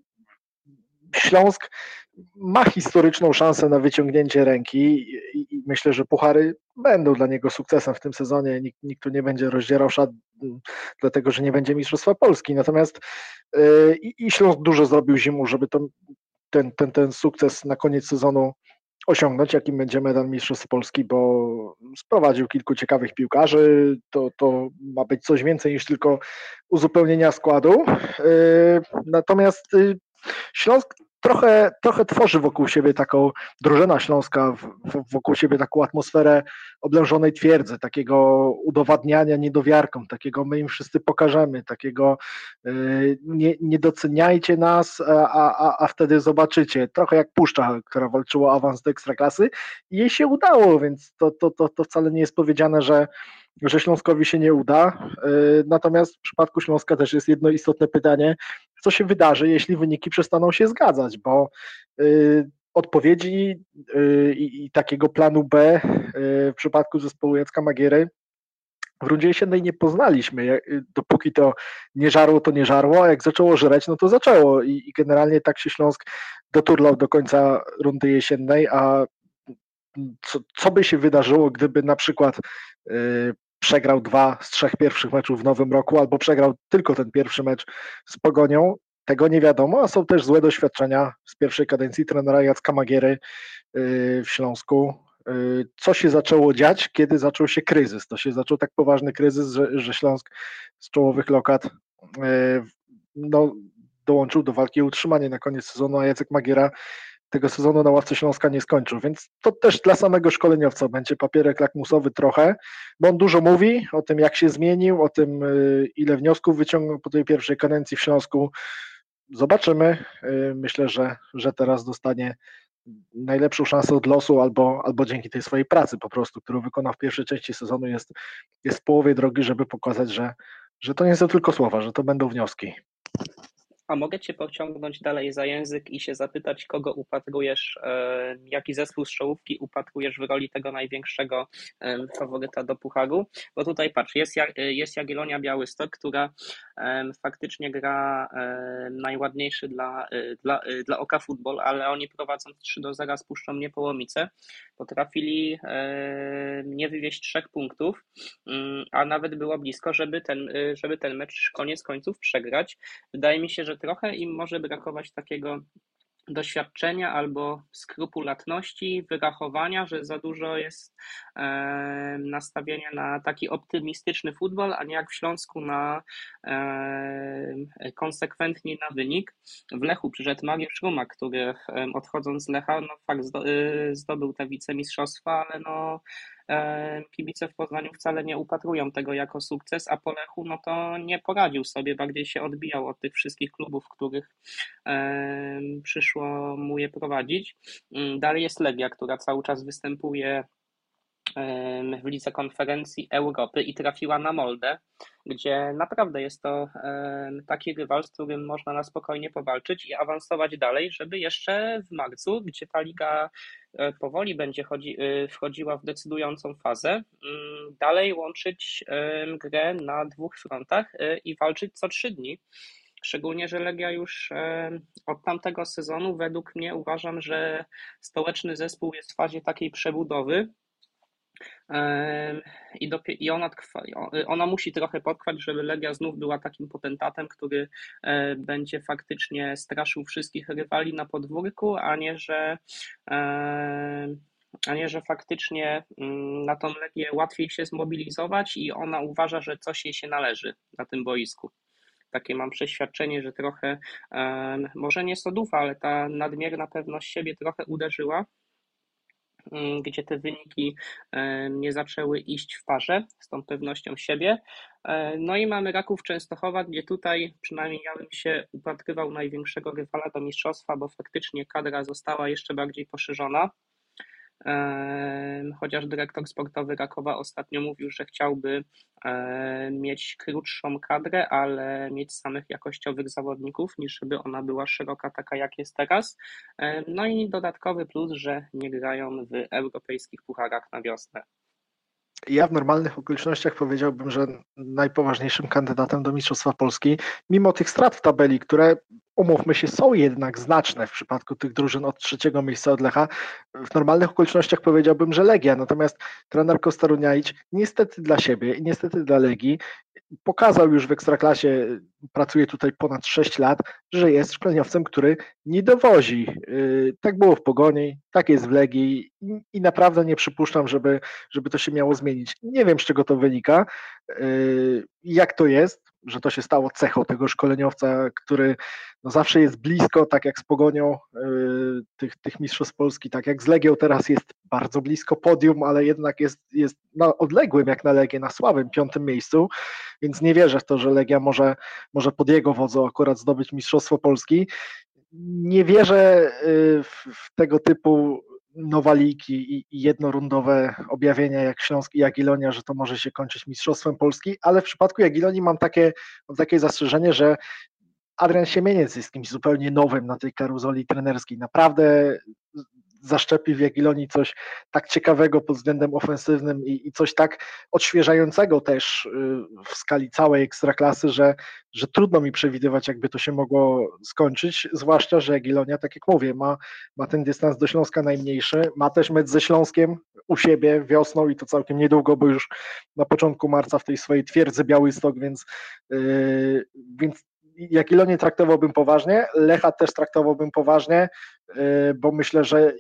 Śląsk ma historyczną szansę na wyciągnięcie ręki i myślę, że puchary będą dla niego sukcesem w tym sezonie. Nikt, nikt tu nie będzie rozdzierał szat, dlatego że nie będzie Mistrzostwa Polski. Natomiast yy, i Śląsk dużo zrobił zimą, żeby to, ten, ten, ten sukces na koniec sezonu osiągnąć, jakim będzie medal Mistrzostw Polski, bo sprowadził kilku ciekawych piłkarzy. To, to ma być coś więcej niż tylko uzupełnienia składu. Yy, natomiast yy, Śląsk trochę, trochę tworzy wokół siebie taką drużyna śląska, wokół siebie taką atmosferę oblężonej twierdzy, takiego udowadniania niedowiarkom, takiego my im wszyscy pokażemy, takiego yy, nie, nie doceniajcie nas, a, a, a wtedy zobaczycie. Trochę jak Puszcza, która walczyła o awans do Ekstraklasy i jej się udało, więc to, to, to, to wcale nie jest powiedziane, że że Śląskowi się nie uda. Yy, natomiast w przypadku Śląska też jest jedno istotne pytanie, co się wydarzy, jeśli wyniki przestaną się zgadzać, bo yy, odpowiedzi yy, i takiego planu B w przypadku zespołu Jacka Magiery w rundzie jesiennej nie poznaliśmy. Dopóki to nie żarło, to nie żarło, a jak zaczęło żreć, no to zaczęło i, i generalnie tak się Śląsk doturlał do końca rundy jesiennej, a co, co by się wydarzyło, gdyby na przykład przegrał dwa z trzech pierwszych meczów w nowym roku, albo przegrał tylko ten pierwszy mecz z Pogonią. Tego nie wiadomo, a są też złe doświadczenia z pierwszej kadencji trenera Jacka Magiery y, w Śląsku. Y, co się zaczęło dziać, kiedy zaczął się kryzys? To się zaczął tak poważny kryzys, że, że Śląsk z czołowych lokat y, no, dołączył do walki o utrzymanie na koniec sezonu, a Jacek Magiera tego sezonu na ławce Śląska nie skończył, więc to też dla samego szkoleniowca będzie papierek lakmusowy trochę, bo on dużo mówi o tym, jak się zmienił, o tym, y, ile wniosków wyciągnął po tej pierwszej kadencji w Śląsku. Zobaczymy. Y, myślę, że, że teraz dostanie najlepszą szansę od losu albo, albo dzięki tej swojej pracy po prostu, którą wykonał w pierwszej części sezonu, jest, jest w połowie drogi, żeby pokazać, że, że to nie są tylko słowa, że to będą wnioski. A mogę Cię pociągnąć dalej za język i się zapytać, kogo upatrujesz, e, jaki zespół z czołówki upatrujesz w roli tego największego e, faworyta do Pucharu? Bo tutaj patrz, jest, jest Jagiellonia Białystok, która faktycznie gra najładniejszy dla, e, dla, dla oka futbol, ale oni prowadząc 3 do 0 spuszczą niepołomice. Potrafili nie wywieźć trzech punktów, mm, a nawet było blisko, żeby ten, żeby ten mecz koniec końców przegrać. Wydaje mi się, że trochę im może brakować takiego doświadczenia albo skrupulatności, wyrachowania, że za dużo jest e, nastawienia na taki optymistyczny futbol, a nie jak w Śląsku na e, konsekwentnie na wynik. W Lechu przyszedł Mariusz Ruma, który e, odchodząc z Lecha, no fakt e, zdobył te wicemistrzostwa, ale no kibice w Poznaniu wcale nie upatrują tego jako sukces, a po Lechu no to nie poradził sobie, bardziej się odbijał od tych wszystkich klubów, których przyszło mu je prowadzić. Mm, dalej jest Legia, która cały czas występuje w lidze konferencji Europy i trafiła na Moldę, gdzie naprawdę jest to taki rywal, z którym można na spokojnie powalczyć i awansować dalej, żeby jeszcze w marcu, gdzie ta liga e, powoli będzie chodzi, e, wchodziła w decydującą fazę, mm, dalej łączyć grę na dwóch frontach e, i walczyć co trzy dni. Szczególnie, że Legia już od tamtego sezonu, według mnie, uważam, że stołeczny zespół jest w fazie takiej przebudowy, i, i ona, ona musi trochę potrwać, żeby Legia znów była takim potentatem, który e, będzie faktycznie straszył wszystkich rywali na podwórku, a nie, że a nie, że faktycznie mm, na tą Legię łatwiej się zmobilizować i ona uważa, że coś jej się należy na tym boisku. Takie mam przeświadczenie, że trochę, może nie sodufa, ale ta nadmierna pewność siebie trochę uderzyła gdzie te wyniki nie zaczęły iść w parze z tą pewnością siebie. No i mamy Raków Częstochowa, gdzie tutaj przynajmniej ja bym się upatrywał największego rywala do mistrzostwa, bo faktycznie kadra została jeszcze bardziej poszerzona. Chociaż dyrektor sportowy Rakowa ostatnio mówił, że chciałby mieć krótszą kadrę, ale mieć samych jakościowych zawodników, niż żeby ona była szeroka, taka jak jest teraz. No i dodatkowy plus, że nie grają w europejskich pucharach na wiosnę. Ja w normalnych okolicznościach powiedziałbym, że najpoważniejszym kandydatem do Mistrzostwa Polski, mimo tych strat w tabeli, które umówmy się, są jednak znaczne w przypadku tych drużyn od trzeciego miejsca od Lecha. W normalnych okolicznościach powiedziałbym, że Legia, natomiast trener Kostaruniaić niestety dla siebie i niestety dla Legii pokazał już w Ekstraklasie, pracuje tutaj ponad 6 lat, że jest szkoleniowcem, który nie dowozi. Yy, tak było w Pogoni, tak jest w Legii i naprawdę nie przypuszczam, żeby, żeby to się miało zmienić. Nie wiem, z czego to wynika, yy, jak to jest, że to się stało cechą tego szkoleniowca, który no zawsze jest blisko, tak jak z Pogonią yy, tych, tych mistrzostw Polski, tak jak z Legią teraz jest bardzo blisko podium, ale jednak jest, jest na odległym jak na Legię, na słabym piątym miejscu, więc nie wierzę w to, że Legia może, może pod jego wodzą akurat zdobyć mistrzostwo Polski. Nie wierzę yy, w, w tego typu nowaliki i, jednorundowe objawienia jak Śląsk i Jagiellonia, że to może się kończyć Mistrzostwem Polski, ale w przypadku Jagiellonii mam takie, mam takie zastrzeżenie, że Adrian Siemieniec jest kimś zupełnie nowym na tej karuzoli trenerskiej. Naprawdę zaszczepi w Jagiellonii coś tak ciekawego pod względem ofensywnym i, i, coś tak odświeżającego też y, w skali całej ekstraklasy, że, że trudno mi przewidywać, jakby to się mogło skończyć, zwłaszcza, że Jagiellonia, tak jak mówię, ma, ma ten dystans do Śląska najmniejszy, ma też mecz ze Śląskiem u siebie wiosną i to całkiem niedługo, bo już na początku marca w tej swojej twierdzy Białystok, więc, yy, więc Jagiellonię traktowałbym poważnie, Lecha też traktowałbym poważnie, yy, bo myślę, że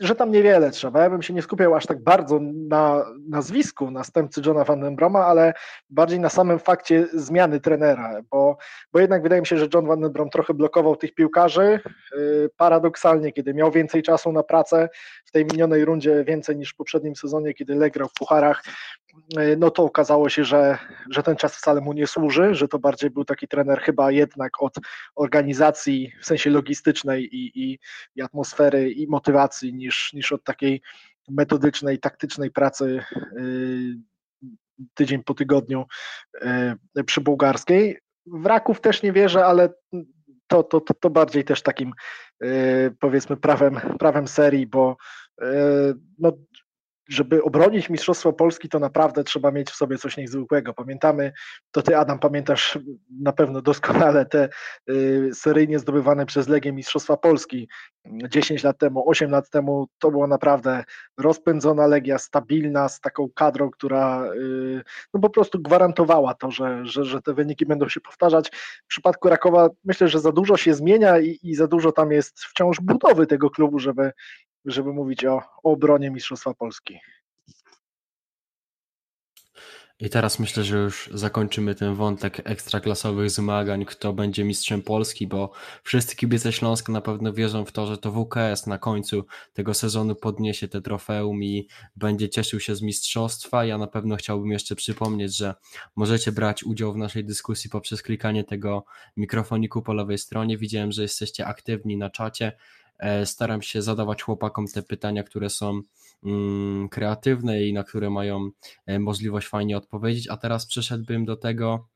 że tam niewiele trzeba. Ja bym się nie skupiał aż tak bardzo na nazwisku następcy Johna Van Den Broma, ale bardziej na samym fakcie zmiany trenera, bo, bo jednak wydaje mi się, że John Van Den Brom trochę blokował tych piłkarzy. Y, paradoksalnie, kiedy miał więcej czasu na pracę w tej minionej rundzie, więcej niż w poprzednim sezonie, kiedy Leg grał w pucharach, no to okazało się, że, że ten czas wcale mu nie służy, że to bardziej był taki trener chyba jednak od organizacji w sensie logistycznej i, i, i atmosfery i motywacji niż niż, od takiej metodycznej, taktycznej pracy y, tydzień po tygodniu y, przy bułgarskiej. W Raków też nie wierzę, ale to, to, to, to bardziej też takim powiedzmy prawem, prawem serii, bo no, żeby obronić Mistrzostwo Polski, to naprawdę trzeba mieć w sobie coś niezwykłego. Pamiętamy, to ty Adam pamiętasz na pewno doskonale te y, seryjnie zdobywane przez Legię Mistrzostwa Polski 10 lat temu, 8 lat temu, to była naprawdę rozpędzona Legia, stabilna, z taką kadrą, która y, no po prostu gwarantowała to, że, że, że te wyniki będą się powtarzać. W przypadku Rakowa myślę, że za dużo się zmienia i, i za dużo tam jest wciąż budowy tego klubu, żeby, żeby mówić o, o obronie Mistrzostwa Polski. I teraz myślę, że już zakończymy ten wątek ekstraklasowych zmagań, kto będzie mistrzem Polski, bo wszyscy kibice Śląska na pewno wierzą w to, że to WKS na końcu tego sezonu podniesie te trofeum i będzie cieszył się z mistrzostwa. Ja na pewno chciałbym jeszcze przypomnieć, że możecie brać udział w naszej dyskusji poprzez klikanie tego mikrofoniku po lewej stronie. Widziałem, że jesteście aktywni na czacie. E, staram się zadawać chłopakom te pytania, które są mm, kreatywne i na które mają e, możliwość fajnie odpowiedzieć. A teraz przeszedłbym do tego,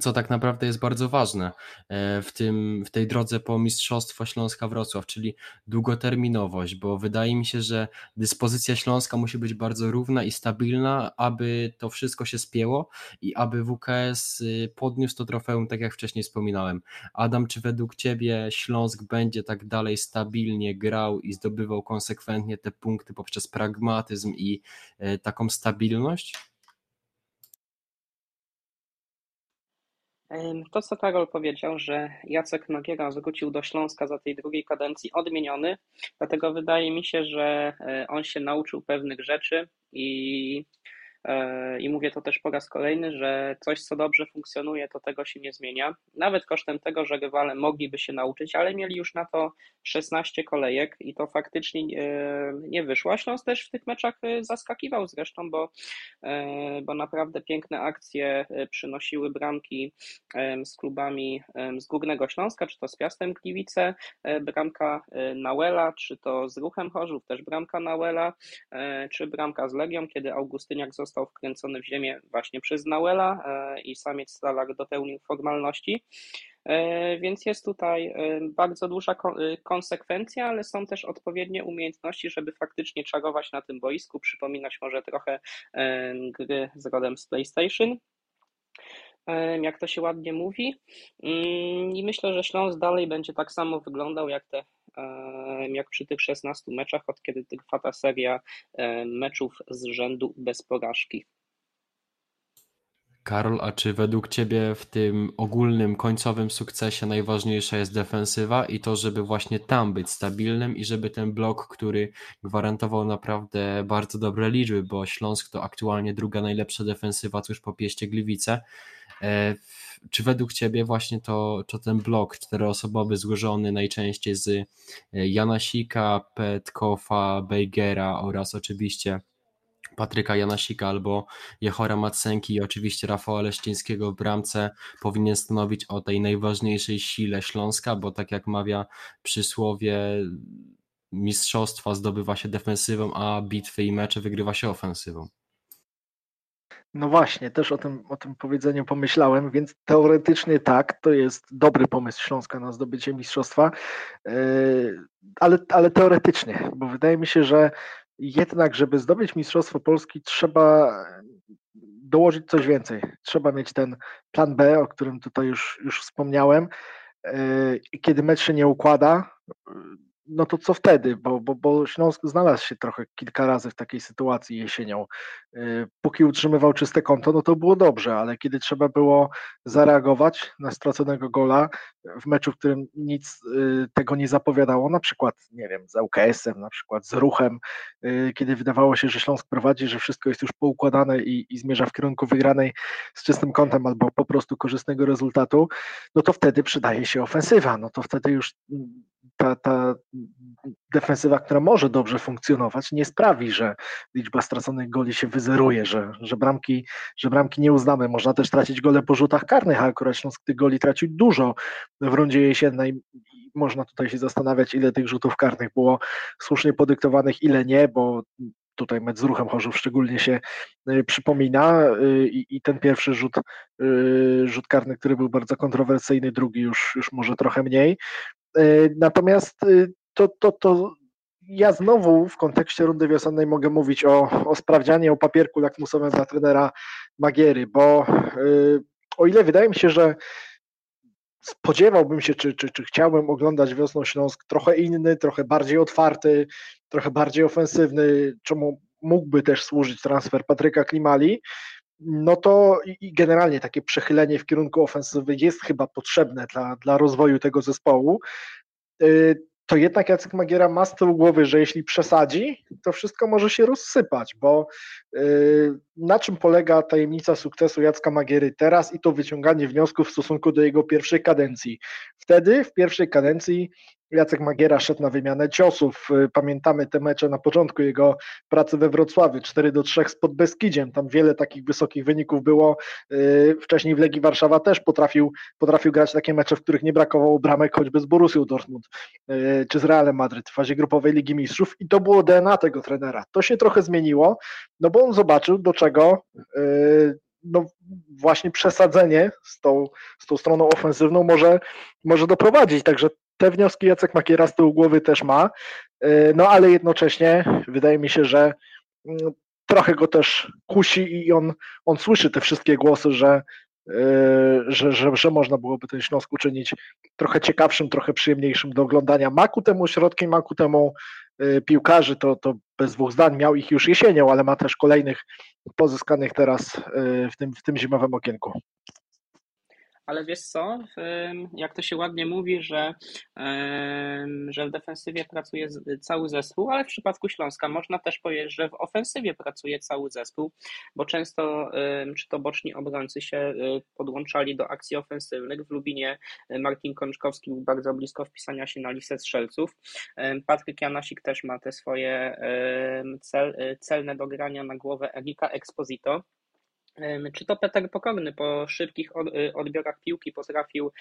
co tak naprawdę jest bardzo ważne e, w, tym, w tej drodze po Mistrzostwo Śląska Wrocław, czyli długoterminowość, bo wydaje mi się, że dyspozycja Śląska musi być bardzo równa i stabilna, aby to wszystko się spięło i aby WKS y, podniósł to trofeum, tak jak wcześniej wspominałem. Adam, czy według Ciebie Śląsk będzie tak dalej stabilnie grał i zdobywał konsekwentnie te punkty poprzez pragmatyzm i e, taką stabilność? To, co Karol powiedział, że Jacek Nogiera wrócił do Śląska za tej drugiej kadencji odmieniony, dlatego wydaje mi się, że e, on się nauczył pewnych rzeczy i i mówię to też po raz kolejny, że coś, co dobrze funkcjonuje, to tego się nie zmienia. Nawet kosztem tego, że rywale mogliby się nauczyć, ale mieli już na to 16 kolejek i to faktycznie e, nie wyszło. Śląsk też w tych meczach zaskakiwał zresztą, bo, bo naprawdę piękne akcje przynosiły bramki z klubami z Górnego Śląska, czy to z Piastem Gliwice, bramka Nauela, czy to z Ruchem Chorzów, też bramka Nauela, czy bramka z Legią, kiedy Augustyniak został wkręcony w ziemię właśnie przez Nauela e, i samiec Stalak dopełnił formalności. E, więc jest tutaj e, bardzo duża konsekwencja, ale są też odpowiednie umiejętności, żeby faktycznie czarować na tym boisku, przypominać może trochę gry z rodem z PlayStation jak to się ładnie mówi. Mm, I myślę, że Śląsk dalej będzie tak samo wyglądał jak te jak przy tych 16 meczach, od kiedy trwa ta seria meczów z rzędu bez porażki. Karol, a czy według Ciebie w tym ogólnym, końcowym sukcesie najważniejsza jest defensywa i to, żeby właśnie tam być stabilnym i żeby ten blok, który gwarantował naprawdę bardzo dobre liczby, bo Śląsk to aktualnie druga najlepsza defensywa tuż po Pieście Gliwice, czy według Ciebie właśnie to, to ten blok czteroosobowy złożony najczęściej z e, Janasika, Petkofa, Bejgera oraz oczywiście Patryka Janasika albo Jehora Macenki i oczywiście Rafała Leszczyńskiego w bramce powinien stanowić o tej najważniejszej sile Śląska, bo tak jak mawia przysłowie mistrzostwa zdobywa się defensywą, a bitwy i mecze wygrywa się ofensywą. No właśnie, też o tym, o tym powiedzeniu pomyślałem, więc teoretycznie tak, to jest dobry pomysł Śląska na zdobycie mistrzostwa, yy, ale, ale teoretycznie, bo wydaje mi się, że jednak, żeby zdobyć Mistrzostwo Polski, trzeba dołożyć coś więcej. Trzeba mieć ten plan B, o którym tutaj już, już wspomniałem. Yy, kiedy mecz się nie układa, no to co wtedy? Bo, bo, bo Śląsk znalazł się trochę kilka razy w takiej sytuacji jesienią. Y, póki utrzymywał czyste konto, no to było dobrze, ale kiedy trzeba było zareagować na straconego gola w meczu, w którym nic y, tego nie zapowiadało, na przykład, nie wiem, z ŁKS-em, na przykład z ruchem, y, kiedy wydawało się, że Śląsk prowadzi, że wszystko jest już poukładane i, i zmierza w kierunku wygranej z czystym kątem albo po prostu korzystnego rezultatu, no to wtedy przydaje się ofensywa, no to wtedy już ta, ta defensywa, która może dobrze funkcjonować, nie sprawi, że liczba straconych goli się wyzeruje, że, że, bramki, że bramki nie uznamy. Można też tracić gole po rzutach karnych, a akurat Śląsk tych goli tracił dużo w rundzie jesiennej. Można tutaj się zastanawiać, ile tych rzutów karnych było słusznie podyktowanych, ile nie, bo tutaj mecz z ruchem Chorzów szczególnie się y, przypomina y, i, i, ten pierwszy rzut, y, rzut karny, który był bardzo kontrowersyjny, drugi już, już może trochę mniej. Natomiast to, to, to ja znowu w kontekście rundy wiosennej mogę mówić o, o sprawdzianie, o papierku lakmusowym dla trenera Magiery, bo o ile wydaje mi się, że spodziewałbym się, czy, czy, czy chciałbym oglądać wiosną Śląsk trochę inny, trochę bardziej otwarty, trochę bardziej ofensywny, czemu mógłby też służyć transfer Patryka Klimali, no to i generalnie takie przechylenie w kierunku ofensywy jest chyba potrzebne dla, dla rozwoju tego zespołu. Y, to jednak Jacek Magiera ma z tyłu głowy, że jeśli przesadzi, to wszystko może się rozsypać, bo na czym polega tajemnica sukcesu Jacka Magiery teraz i to wyciąganie wniosków w stosunku do jego pierwszej kadencji. Wtedy, w pierwszej kadencji, Jacek Magiera szedł na wymianę ciosów. Y, pamiętamy te mecze na początku jego pracy we Wrocławiu, 4 do 3 z Podbeskidziem. Tam wiele takich wysokich wyników było. Y, wcześniej w Legii Warszawa też potrafił, potrafił grać takie mecze, w których nie brakowało bramek, choćby z Borussią Dortmund czy z Realem Madryt w fazie grupowej Ligi Mistrzów i to było DNA tego trenera. To się trochę zmieniło, no bo on zobaczył, do czego no właśnie przesadzenie z tą, z tą stroną ofensywną może, może doprowadzić. Także te wnioski Jacek Makiera z tyłu głowy też ma, e, no ale jednocześnie wydaje mi się, że mm, trochę go też kusi i on, on słyszy te wszystkie głosy, że, e, że, że, że można byłoby ten Śląsk uczynić trochę ciekawszym, trochę przyjemniejszym do oglądania. Maku temu środkiem, maku temu e, piłkarzy, to, to bez dwóch zdań miał ich już jesienią, ale ma też kolejnych pozyskanych teraz w tym, w tym zimowym okienku. Ale wiesz co, jak to się ładnie mówi, że, że w defensywie pracuje cały zespół, ale w przypadku Śląska można też powiedzieć, że w ofensywie pracuje cały zespół, bo często czy to boczni obrońcy się y, podłączali do akcji ofensywnych. W Lubinie Martin Kączkowski był bardzo blisko wpisania się na listę strzelców. Patryk Janasik też ma te swoje cel, y, celne dogrania na głowę Erika Exposito. Czy to Peter Pokorny po szybkich y, odbiorach piłki potrafił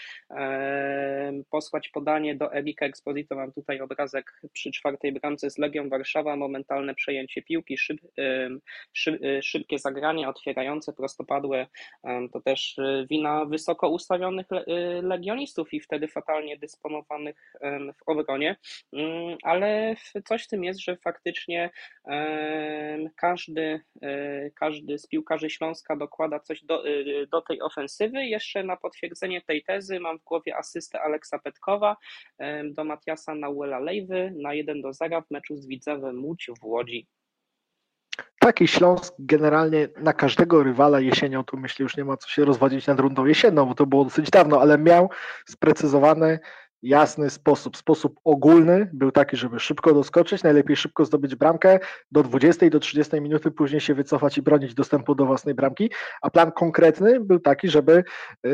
posłać podanie do Erika Exposito? Mam tutaj obrazek przy czwartej bramce z Legią Warszawa, momentalne przejęcie piłki, szyb, szyb, y, szybkie zagranie, otwierające, prostopadłe. To też y, wina wysoko ustawionych legionistów i wtedy fatalnie dysponowanych w obronie, mm, ale coś w tym jest, że faktycznie każdy, każdy z piłkarzy Śląska Śląska dokłada coś do, y, do tej ofensywy. Jeszcze na potwierdzenie tej tezy mam w głowie asystę Aleksa Petkowa do Matiasa Nauela Lejwy na 1 do 0 w meczu z Widzewem Łódź w Łodzi. Taki Śląsk generalnie na każdego rywala jesienią, tu myślę już nie ma co się rozwodzić nad rundą jesienną, bo to było dosyć dawno, ale miał sprecyzowane jasny sposób. Sposób ogólny był taki, żeby szybko doskoczyć, najlepiej szybko zdobyć bramkę, do 20 do 30 minuty później się wycofać i bronić dostępu do własnej bramki, a plan konkretny był taki, żeby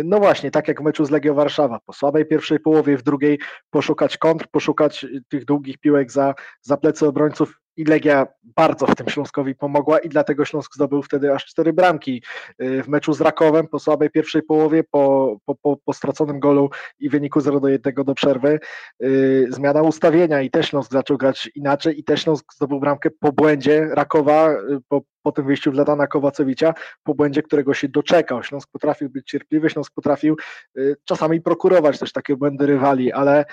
no właśnie, tak jak w meczu z Legią Warszawa, po słabej pierwszej połowie, w drugiej poszukać kontr, poszukać tych długich piłek za, za plecy obrońców i Legia bardzo w tym Śląskowi pomogła i dlatego Śląsk zdobył wtedy aż cztery bramki y, w meczu z Rakowem po słabej pierwszej połowie, po, po, po, po straconym golu i wyniku 0 do 1 do przerwy. Y, zmiana ustawienia i też Śląsk zaczął grać inaczej i też Śląsk zdobył bramkę po błędzie Rakowa, y, po, po tym wyjściu Wladana Kowacewicza, po błędzie, którego się doczekał. Śląsk potrafił być cierpliwy, Śląsk potrafił czasami prokurować też takie błędy rywali, ale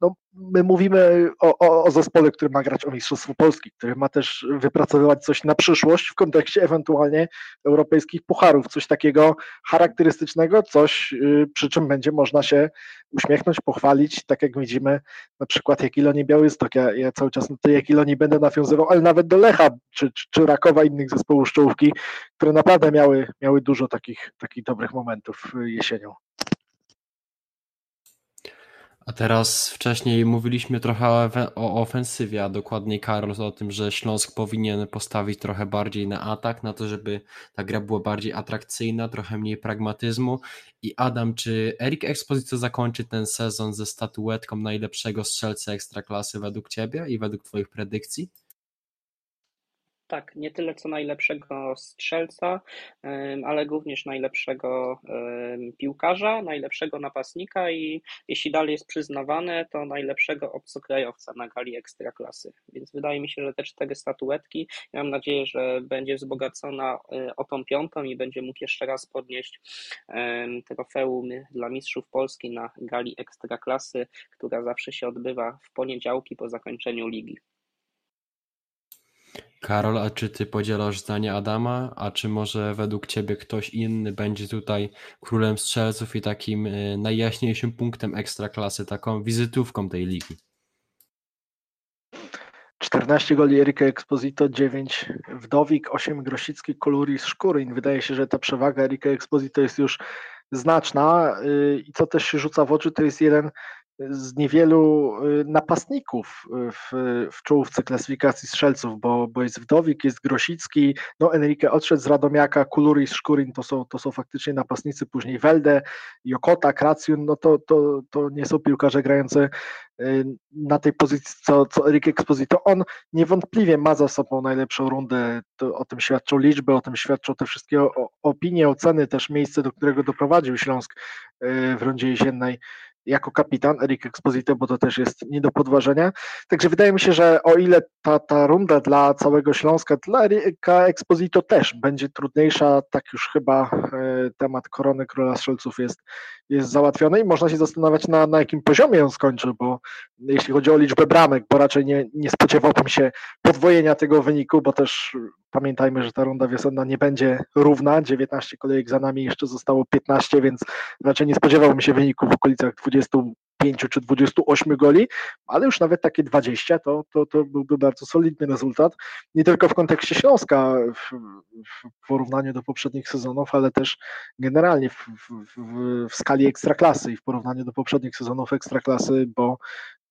no, my mówimy o, o, o, zespole, który ma grać o Mistrzostwo Polski, który ma też wypracowywać coś na przyszłość w kontekście ewentualnie europejskich pucharów, coś takiego charakterystycznego, coś y, przy czym będzie można się uśmiechnąć, pochwalić, tak jak widzimy na przykład Jagiellonii Białystok, ja, ja cały czas do Jagiellonii będę nawiązywał, ale nawet do Lecha czy, czy, czy innych zespołów czołówki, które naprawdę miały, miały dużo takich, takich dobrych momentów jesienią. A teraz wcześniej mówiliśmy trochę o, ofensywie, a dokładniej Karol o tym, że Śląsk powinien postawić trochę bardziej na atak, na to, żeby ta gra była bardziej atrakcyjna, trochę mniej pragmatyzmu. I Adam, czy Erik Exposito zakończy ten sezon ze statuetką najlepszego strzelca ekstraklasy według Ciebie i według Twoich predykcji? Tak, nie tyle co najlepszego strzelca, ale również najlepszego piłkarza, najlepszego napastnika i jeśli dalej jest przyznawane, to najlepszego obcokrajowca na gali ekstraklasy. Więc wydaje mi się, że te cztery statuetki, ja mam nadzieję, że będzie wzbogacona e, o tą piątą i będzie mógł jeszcze raz podnieść trofeum dla mistrzów Polski na gali ekstraklasy, która zawsze się odbywa w poniedziałki po zakończeniu ligi. Karol, a czy ty podzielasz zdanie Adama, a czy może według ciebie ktoś inny będzie tutaj królem strzelców i takim y, najjaśniejszym punktem ekstraklasy, taką wizytówką tej ligi? 14 goli Erika Exposito, 9 Wdowik, 8 Grosicki, Koluris, Szkuryń. Wydaje się, że ta przewaga Erika Exposito jest już znaczna y, i co też się rzuca w oczy, to jest jeden z niewielu y, napastników y, w, w czołówce klasyfikacji strzelców, bo, bo jest Wdowik, jest Grosicki, no Enrique odszedł z Radomiaka, Kuluris, Szkurin to są, to są faktycznie napastnicy, później Welde, Jokota, Kracjun, no to, to, to nie są piłkarze grający y, na tej pozycji, co, co Erik Exposito. On niewątpliwie ma za sobą najlepszą rundę, to, o tym świadczą liczby, o tym świadczą te wszystkie opinie, oceny, też miejsce, do którego doprowadził Śląsk w rundzie jesiennej jako kapitan Erik Exposito, bo to też jest nie do podważenia. Także wydaje mi się, że o ile ta, ta runda dla całego Śląska, dla Erika Exposito też będzie trudniejsza, tak już chyba e, temat korony króla strzelców jest, jest załatwiony i można się zastanawiać na, na jakim poziomie on skończy, bo jeśli chodzi o liczbę bramek, bo raczej nie, nie spodziewałbym się podwojenia tego wyniku, bo też pamiętajmy, że ta runda wiosenna nie będzie równa, 19 kolejek za nami, jeszcze zostało 15, więc raczej nie spodziewałbym się wyniku w okolicach 20 25 czy 28 goli, ale już nawet takie 20 to, to, to byłby bardzo solidny rezultat. Nie tylko w kontekście Śląska w, w porównaniu do poprzednich sezonów, ale też generalnie w, w, w skali ekstraklasy i w porównaniu do poprzednich sezonów ekstraklasy, bo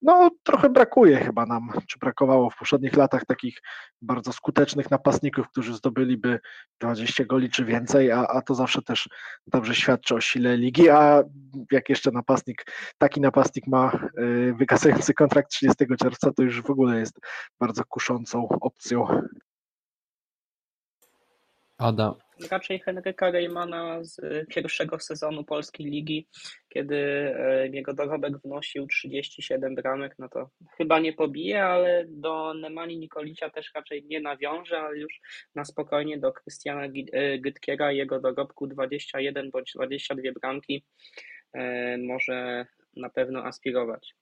no, trochę brakuje chyba nam, czy brakowało w poprzednich latach takich bardzo skutecznych napastników, którzy zdobyliby 20 goli czy więcej, a, a to zawsze też dobrze świadczy o sile ligi, a jak jeszcze napastnik, taki napastnik ma y, wygasający kontrakt 30 czerwca, to już w ogóle jest bardzo kuszącą opcją. Ada, Raczej Henryka Reymana z pierwszego sezonu Polskiej Ligi, kiedy e, jego dorobek wnosił 37 bramek, no to chyba nie pobije, ale do Nemani Nikolicia też raczej nie nawiąże, ale już na spokojnie do Krystiana e, Gytkiera jego dorobku 21 bądź 22 bramki e, może na pewno aspirować.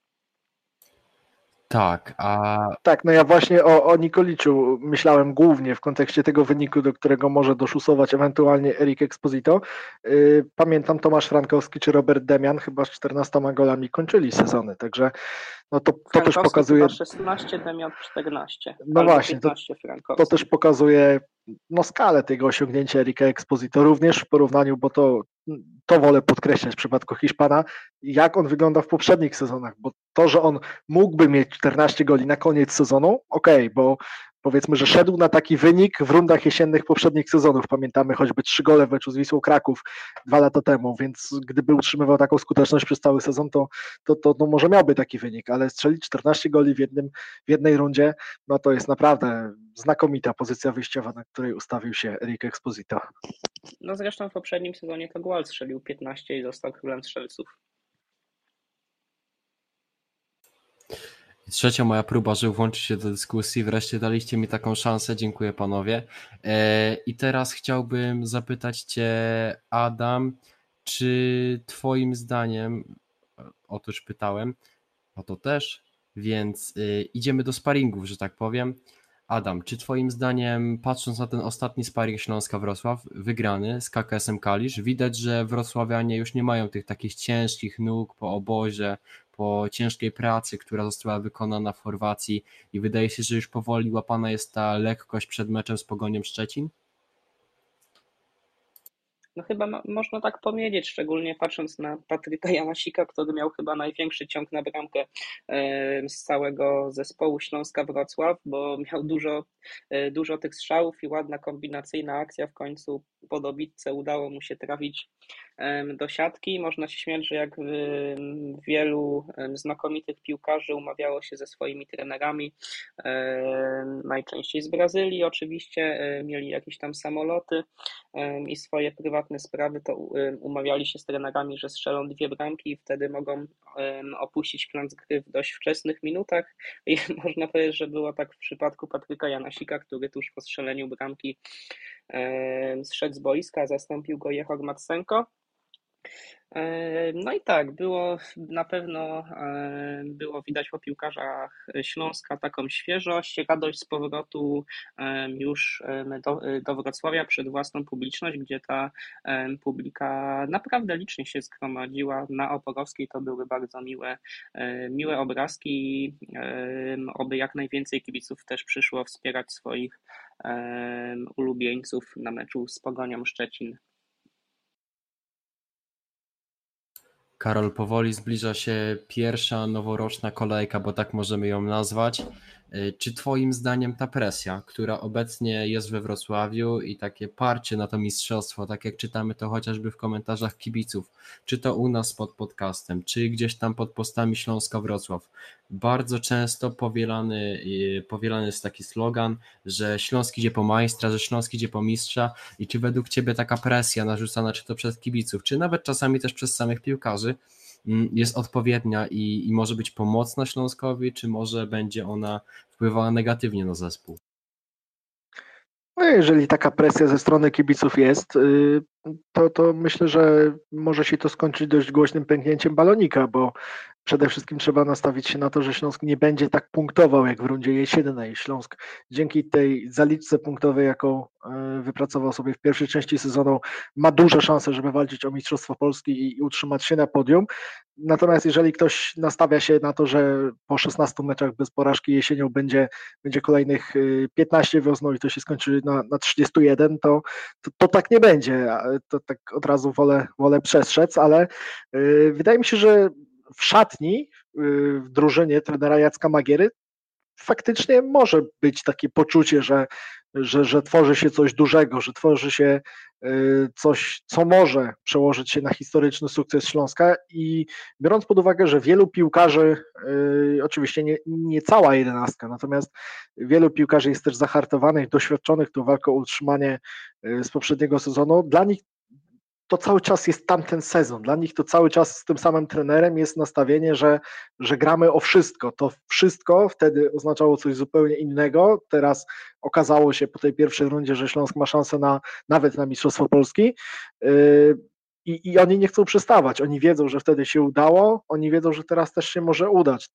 Tak, a Tak, no ja właśnie o, o Nikoliczu myślałem głównie w kontekście tego wyniku, do którego może doszusować ewentualnie Erik Exposito. Yy, Pamiętam Tomasz Frankowski czy Robert Demian chyba z 14 golami kończyli sezony, także no to, to też pokazuje, chyba 16, Demian 14. No właśnie, to- 15 Frankowski. to też pokazuje no, skalę tego osiągnięcia Erika Exposito również w porównaniu, bo to, to wolę podkreślać w przypadku Hiszpana, jak on wygląda w poprzednich sezonach, bo to, że on mógłby mieć 14 goli na koniec sezonu, okej, bo powiedzmy, że szedł na taki wynik w rundach jesiennych poprzednich sezonów. Pamiętamy choćby trzy gole w meczu z Wisłą Kraków dwa lata temu, więc gdyby utrzymywał taką skuteczność przez cały sezon, to, to, to no może miałby taki wynik, ale strzelić 14 goli w, jednym, w jednej rundzie, no to jest naprawdę znakomita pozycja wyjściowa, na której ustawił się Erik Exposito. No zresztą w poprzednim sezonie to Gual strzelił 15 i został królem strzelców. Trzecia moja próba, żeby włączyć się do dyskusji. Wreszcie daliście mi taką szansę. Dziękuję panowie. E, I teraz chciałbym zapytać Cię, Adam, czy Twoim zdaniem, otóż pytałem, o to też, więc y, idziemy do sparingów, że tak powiem. Adam, czy Twoim zdaniem, patrząc na ten ostatni sparing Śląska-Wrocław, wygrany z KKS-em Kalisz, widać, że wrocławianie już nie mają tych takich ciężkich nóg po obozie, po ciężkiej pracy, która została wykonana w Chorwacji i wydaje się, że już powoli łapana jest ta lekkość przed meczem z Pogonią Szczecin? No chyba ma, można tak powiedzieć, szczególnie patrząc na Patryka Janasika, który miał chyba największy ciąg na bramkę z całego zespołu Śląska Wrocław, bo miał dużo, e, dużo tych strzałów i ładna kombinacyjna akcja w końcu po dobitce udało mu się trafić do siatki. Można się śmiać, że jak wielu znakomitych piłkarzy umawiało się ze swoimi trenerami, najczęściej z Brazylii oczywiście, mieli jakieś tam samoloty i swoje prywatne sprawy, to umawiali się z trenerami, że strzelą dwie bramki i wtedy mogą opuścić plan gry w dość wczesnych minutach. I można powiedzieć, że było tak w przypadku Patryka Janasika, który tuż po strzeleniu bramki zszedł z boiska, zastąpił go Jehor Matsenko. E, No i tak, było na pewno e, było widać po piłkarzach Śląska taką świeżość, radość z powrotu e, już do, do Wrocławia przed własną publiczność, gdzie ta publika naprawdę licznie się zgromadziła. Na Oporowskiej to były bardzo miłe, miłe obrazki i oby jak najwięcej kibiców też przyszło wspierać swoich ulubieńców na meczu z Pogonią Szczecin. Karol, powoli zbliża się pierwsza noworoczna kolejka, bo tak możemy ją nazwać. Y, Czy Twoim zdaniem ta presja, która obecnie jest we Wrocławiu i takie parcie na to mistrzostwo, tak jak czytamy to chociażby w komentarzach kibiców, czy to u nas pod podcastem, czy gdzieś tam pod postami Śląska Wrocław, bardzo często powielany, y, powielany jest taki slogan, że Śląsk idzie po majstra, że Śląsk idzie po mistrza i czy według Ciebie taka presja narzucana, czy to przez kibiców, czy nawet czasami też przez samych piłkarzy, jest odpowiednia i, i może być pomocna Śląskowi, czy może będzie ona wpływała negatywnie na zespół? No jeżeli taka presja ze strony kibiców jest, y, to, to myślę, że może się to skończyć dość głośnym pęknięciem balonika, bo przede wszystkim trzeba nastawić się na to, że Śląsk nie będzie tak punktował jak w rundzie jesiennej. Śląsk dzięki tej zaliczce punktowej, jaką e, wypracował sobie w pierwszej części sezonu, ma duże szanse, żeby walczyć o Mistrzostwo Polski i utrzymać się na podium. Natomiast jeżeli ktoś nastawia się na to, że po 16 meczach bez porażki jesienią będzie, będzie kolejnych 15 e, wiosną i to się skończy na, na 31, to, to, to tak nie będzie. To tak od razu wolę, wolę przestrzec, ale yy, wydaje mi się, że w szatni, y, w drużynie trenera Jacka Magiery, faktycznie może być takie poczucie, że, że, że tworzy się coś dużego, że tworzy się y, coś, co może przełożyć się na historyczny sukces Śląska i biorąc pod uwagę, że wielu piłkarzy, y, oczywiście nie, nie cała jedenastka, natomiast wielu piłkarzy jest też zahartowanych, doświadczonych tą walką o utrzymanie z poprzedniego sezonu, dla nich to cały czas jest tamten sezon. Dla nich to cały czas z tym samym trenerem jest nastawienie, że, że gramy o wszystko. To wszystko wtedy oznaczało coś zupełnie innego. Teraz okazało się po tej pierwszej rundzie, że Śląsk ma szansę na nawet na Mistrzostwo Polski. Yy, I, I oni nie chcą przestawać. Oni wiedzą, że wtedy się udało, oni wiedzą, że teraz też się może udać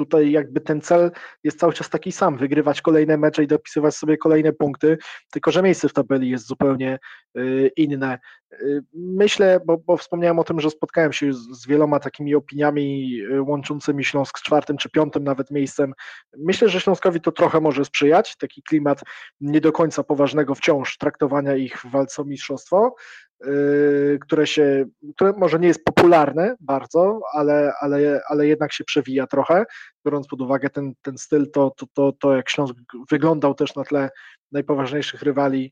tutaj jakby ten cel jest cały czas taki sam, wygrywać kolejne mecze i dopisywać sobie kolejne punkty, tylko że miejsce w tabeli jest zupełnie y, inne. Y, myślę, bo, bo wspomniałem o tym, że spotkałem się z, z wieloma takimi opiniami y, łączącymi Śląsk z czwartym czy piątym nawet miejscem. Myślę, że Śląskowi to trochę może sprzyjać, taki klimat nie do końca poważnego wciąż traktowania ich w walce o mistrzostwo, które się, które może nie jest popularne bardzo, ale, ale, ale jednak się przewija trochę biorąc pod uwagę ten, ten styl, to, to, to, to jak Śląsk wyglądał też na tle najpoważniejszych rywali y,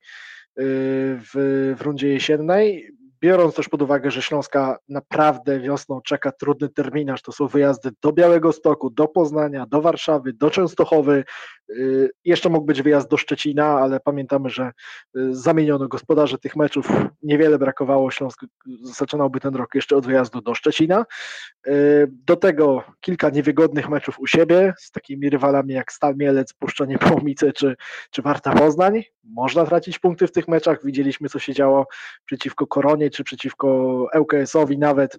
w, w rundzie jesiennej biorąc też pod uwagę, że Śląska naprawdę wiosną czeka trudny terminarz, to są wyjazdy do Białego Stoku, do Poznania, do Warszawy, do Częstochowy, y, jeszcze mógł być wyjazd do Szczecina, ale pamiętamy, że y, zamieniono gospodarzy tych meczów, niewiele brakowało, Śląsk zaczynałby ten rok jeszcze od wyjazdu do Szczecina. Y, do tego kilka niewygodnych meczów u siebie z takimi rywalami jak Stal Mielec, Puszczanie Połomice czy, czy Warta Poznań. Można tracić punkty w tych meczach, widzieliśmy co się działo przeciwko Koronie, czy przeciwko ŁKS-owi nawet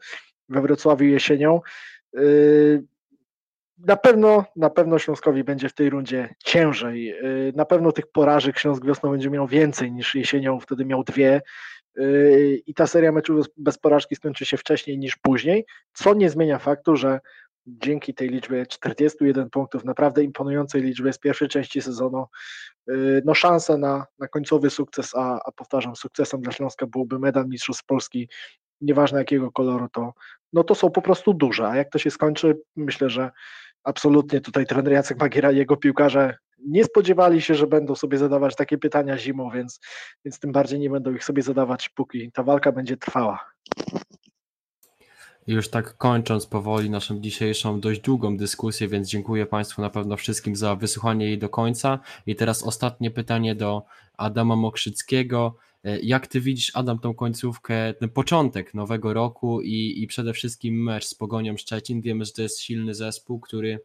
we Wrocławiu jesienią. Yy, na pewno, na pewno Śląskowi będzie w tej rundzie ciężej. Yy, na pewno tych porażek Śląsk wiosną będzie miał więcej niż jesienią, wtedy miał dwie. Yy, I ta seria meczów bez porażki skończy się wcześniej niż później, co nie zmienia faktu, że dzięki tej liczbie 41 punktów, naprawdę imponującej liczbie z pierwszej części sezonu, y, no szansa na, na końcowy sukces, a, a powtarzam, sukcesem dla Śląska byłby medal Mistrzostw Polski, nieważne jakiego koloru to, no to są po prostu duże, a jak to się skończy, myślę, że absolutnie tutaj trener Jacek Magiera i jego piłkarze nie spodziewali się, że będą sobie zadawać takie pytania zimą, więc, więc tym bardziej nie będą ich sobie zadawać, póki ta walka będzie trwała. Już tak kończąc powoli naszą dzisiejszą dość długą dyskusję, więc dziękuję Państwu na pewno wszystkim za wysłuchanie jej do końca. I teraz ostatnie pytanie do Adama Mokrzyckiego. E, jak Ty widzisz, Adam, tą końcówkę, ten początek nowego roku i, i przede wszystkim mecz z Pogonią Szczecin? Wiemy, że to jest silny zespół, który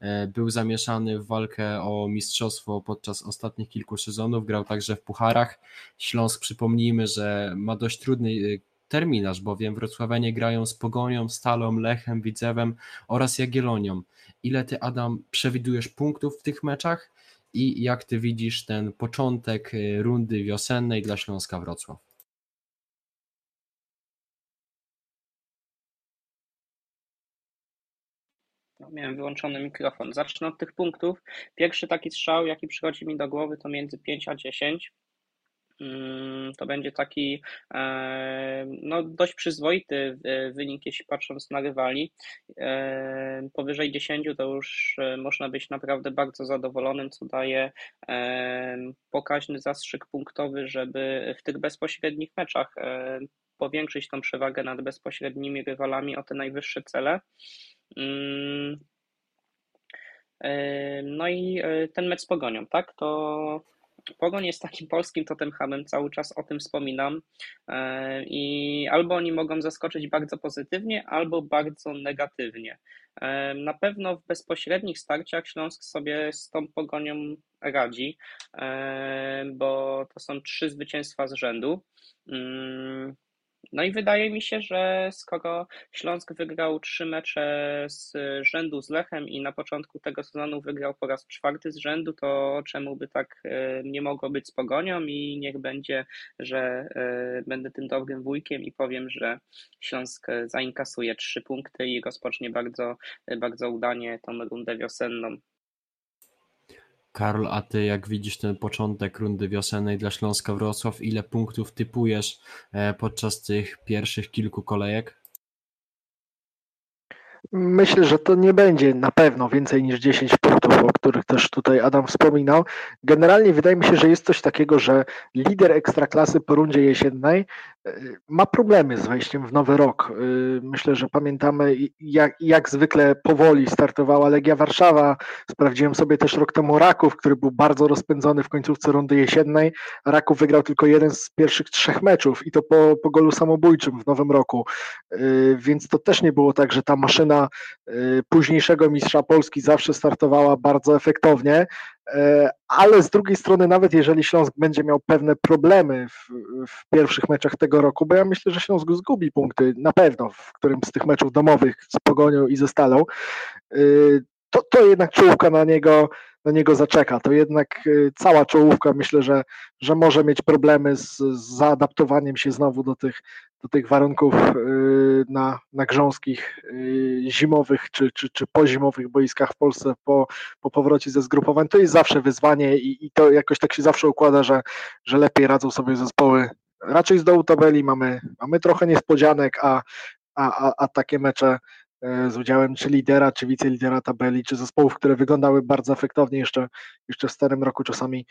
e, był zamieszany w walkę o mistrzostwo podczas ostatnich kilku sezonów, grał także w pucharach. Śląsk, przypomnijmy, że ma dość trudny e, terminarz, bowiem wrocławianie grają z Pogonią, Stalą, Lechem, Widzewem oraz Jagiellonią. Ile ty, Adam, przewidujesz punktów w tych meczach i jak ty widzisz ten początek y, rundy wiosennej dla Śląska Wrocław? No, miałem wyłączony mikrofon. Zacznę od tych punktów. Pierwszy taki strzał, jaki przychodzi mi do głowy, to między 5 a 10. Mm, to będzie taki e, no, dość przyzwoity wynik, jeśli patrząc na rywali. E, powyżej 10 to już e, można być naprawdę bardzo zadowolonym, co daje pokaźny zastrzyk punktowy, żeby w tych bezpośrednich meczach powiększyć tą przewagę nad bezpośrednimi rywalami o te najwyższe cele. Mm, no i ten mecz z Pogonią, tak? To Pogoń jest takim polskim totemhamem, cały czas o tym wspominam e, i albo oni mogą zaskoczyć bardzo pozytywnie, albo bardzo negatywnie. Na pewno w bezpośrednich starciach Śląsk sobie z tą pogonią radzi, bo to są trzy zwycięstwa z rzędu. No i wydaje mi się, że skoro Śląsk wygrał trzy mecze z rzędu z Lechem i na początku tego sezonu wygrał po raz czwarty z rzędu, to czemu by tak e, nie mogło być z Pogonią i niech będzie, że e, będę tym dobrym wujkiem i powiem, że Śląsk zainkasuje trzy punkty i rozpocznie bardzo, bardzo udanie tą rundę wiosenną. Karol, a ty jak widzisz ten początek rundy wiosennej dla Śląska Wrocław, ile punktów typujesz e, podczas tych pierwszych kilku kolejek? Myślę, że to nie będzie na pewno więcej niż 10 punktów, o których też tutaj Adam wspominał. Generalnie wydaje mi się, że jest coś takiego, że lider ekstraklasy po rundzie jesiennej e, ma problemy z wejściem w nowy rok. E, myślę, że pamiętamy, jak, jak zwykle powoli startowała Legia Warszawa. Sprawdziłem sobie też rok temu Raków, który był bardzo rozpędzony w końcówce rundy jesiennej. Raków wygrał tylko jeden z pierwszych trzech meczów i to po, po golu samobójczym w nowym roku. E, więc to też nie było tak, że ta maszyna Y, późniejszego mistrza Polski zawsze startowała bardzo efektownie, y, ale z drugiej strony, nawet jeżeli Śląsk będzie miał pewne problemy w, w, pierwszych meczach tego roku, bo ja myślę, że Śląsk zgubi punkty na pewno w którymś z tych meczów domowych z Pogonią i ze Stalą, y, to, to jednak czołówka na niego, na niego zaczeka. To jednak cała czołówka myślę, że, że może mieć problemy z, z zaadaptowaniem się znowu do tych, do tych warunków y, na, na grząskich y, zimowych czy, czy, czy pozimowych boiskach w Polsce po, po powrocie ze zgrupowań, to jest zawsze wyzwanie i, i to jakoś tak się zawsze układa, że, że lepiej radzą sobie zespoły raczej z dołu tabeli, mamy, mamy trochę niespodzianek, a, a, a, a takie mecze y, z udziałem czy lidera, czy wicelidera tabeli, czy zespołów, które wyglądały bardzo efektownie jeszcze, jeszcze w starym roku, czasami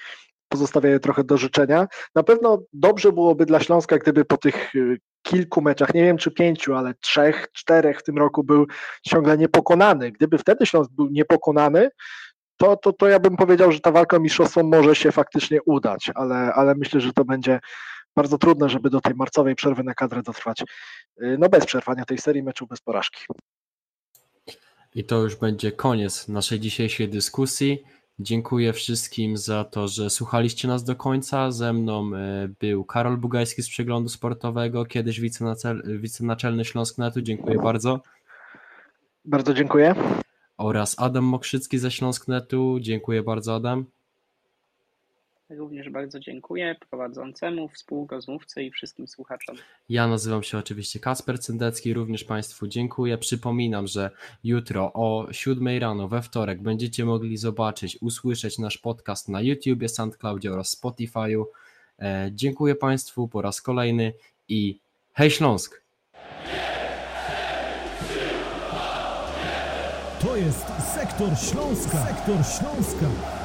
pozostawiają trochę do życzenia. Na pewno dobrze byłoby dla Śląska, gdyby po tych kilku meczach, nie wiem czy pięciu, ale trzech, czterech w tym roku był ciągle niepokonany. Gdyby wtedy Śląsk był niepokonany, to, to, to ja bym powiedział, że ta walka o mistrzostwo może się faktycznie udać, ale, ale myślę, że to będzie bardzo trudne, żeby do tej marcowej przerwy na kadrę dotrwać. Y, no bez przerwania tej serii meczu, bez porażki. I to już będzie koniec naszej dzisiejszej dyskusji. Dziękuję wszystkim za to, że słuchaliście nas do końca. Ze mną e, był Karol Bugajski z Przeglądu Sportowego, kiedyś wicenaczelny Śląsknetu. Dziękuję bardzo. Bardzo dziękuję. Oraz Adam Mokrzycki ze Śląsknetu. Dziękuję bardzo, Adam. Również bardzo dziękuję prowadzącemu, współrozmówcy i wszystkim słuchaczom. Ja nazywam się oczywiście Kasper Cendecki, również Państwu dziękuję. Przypominam, że jutro o 7 rano we wtorek będziecie mogli zobaczyć, usłyszeć nasz podcast na YouTubie, SoundCloudzie oraz Spotify'u. E, dziękuję Państwu po raz kolejny i hej Śląsk! To jest Sektor Śląska. Sektor Śląska.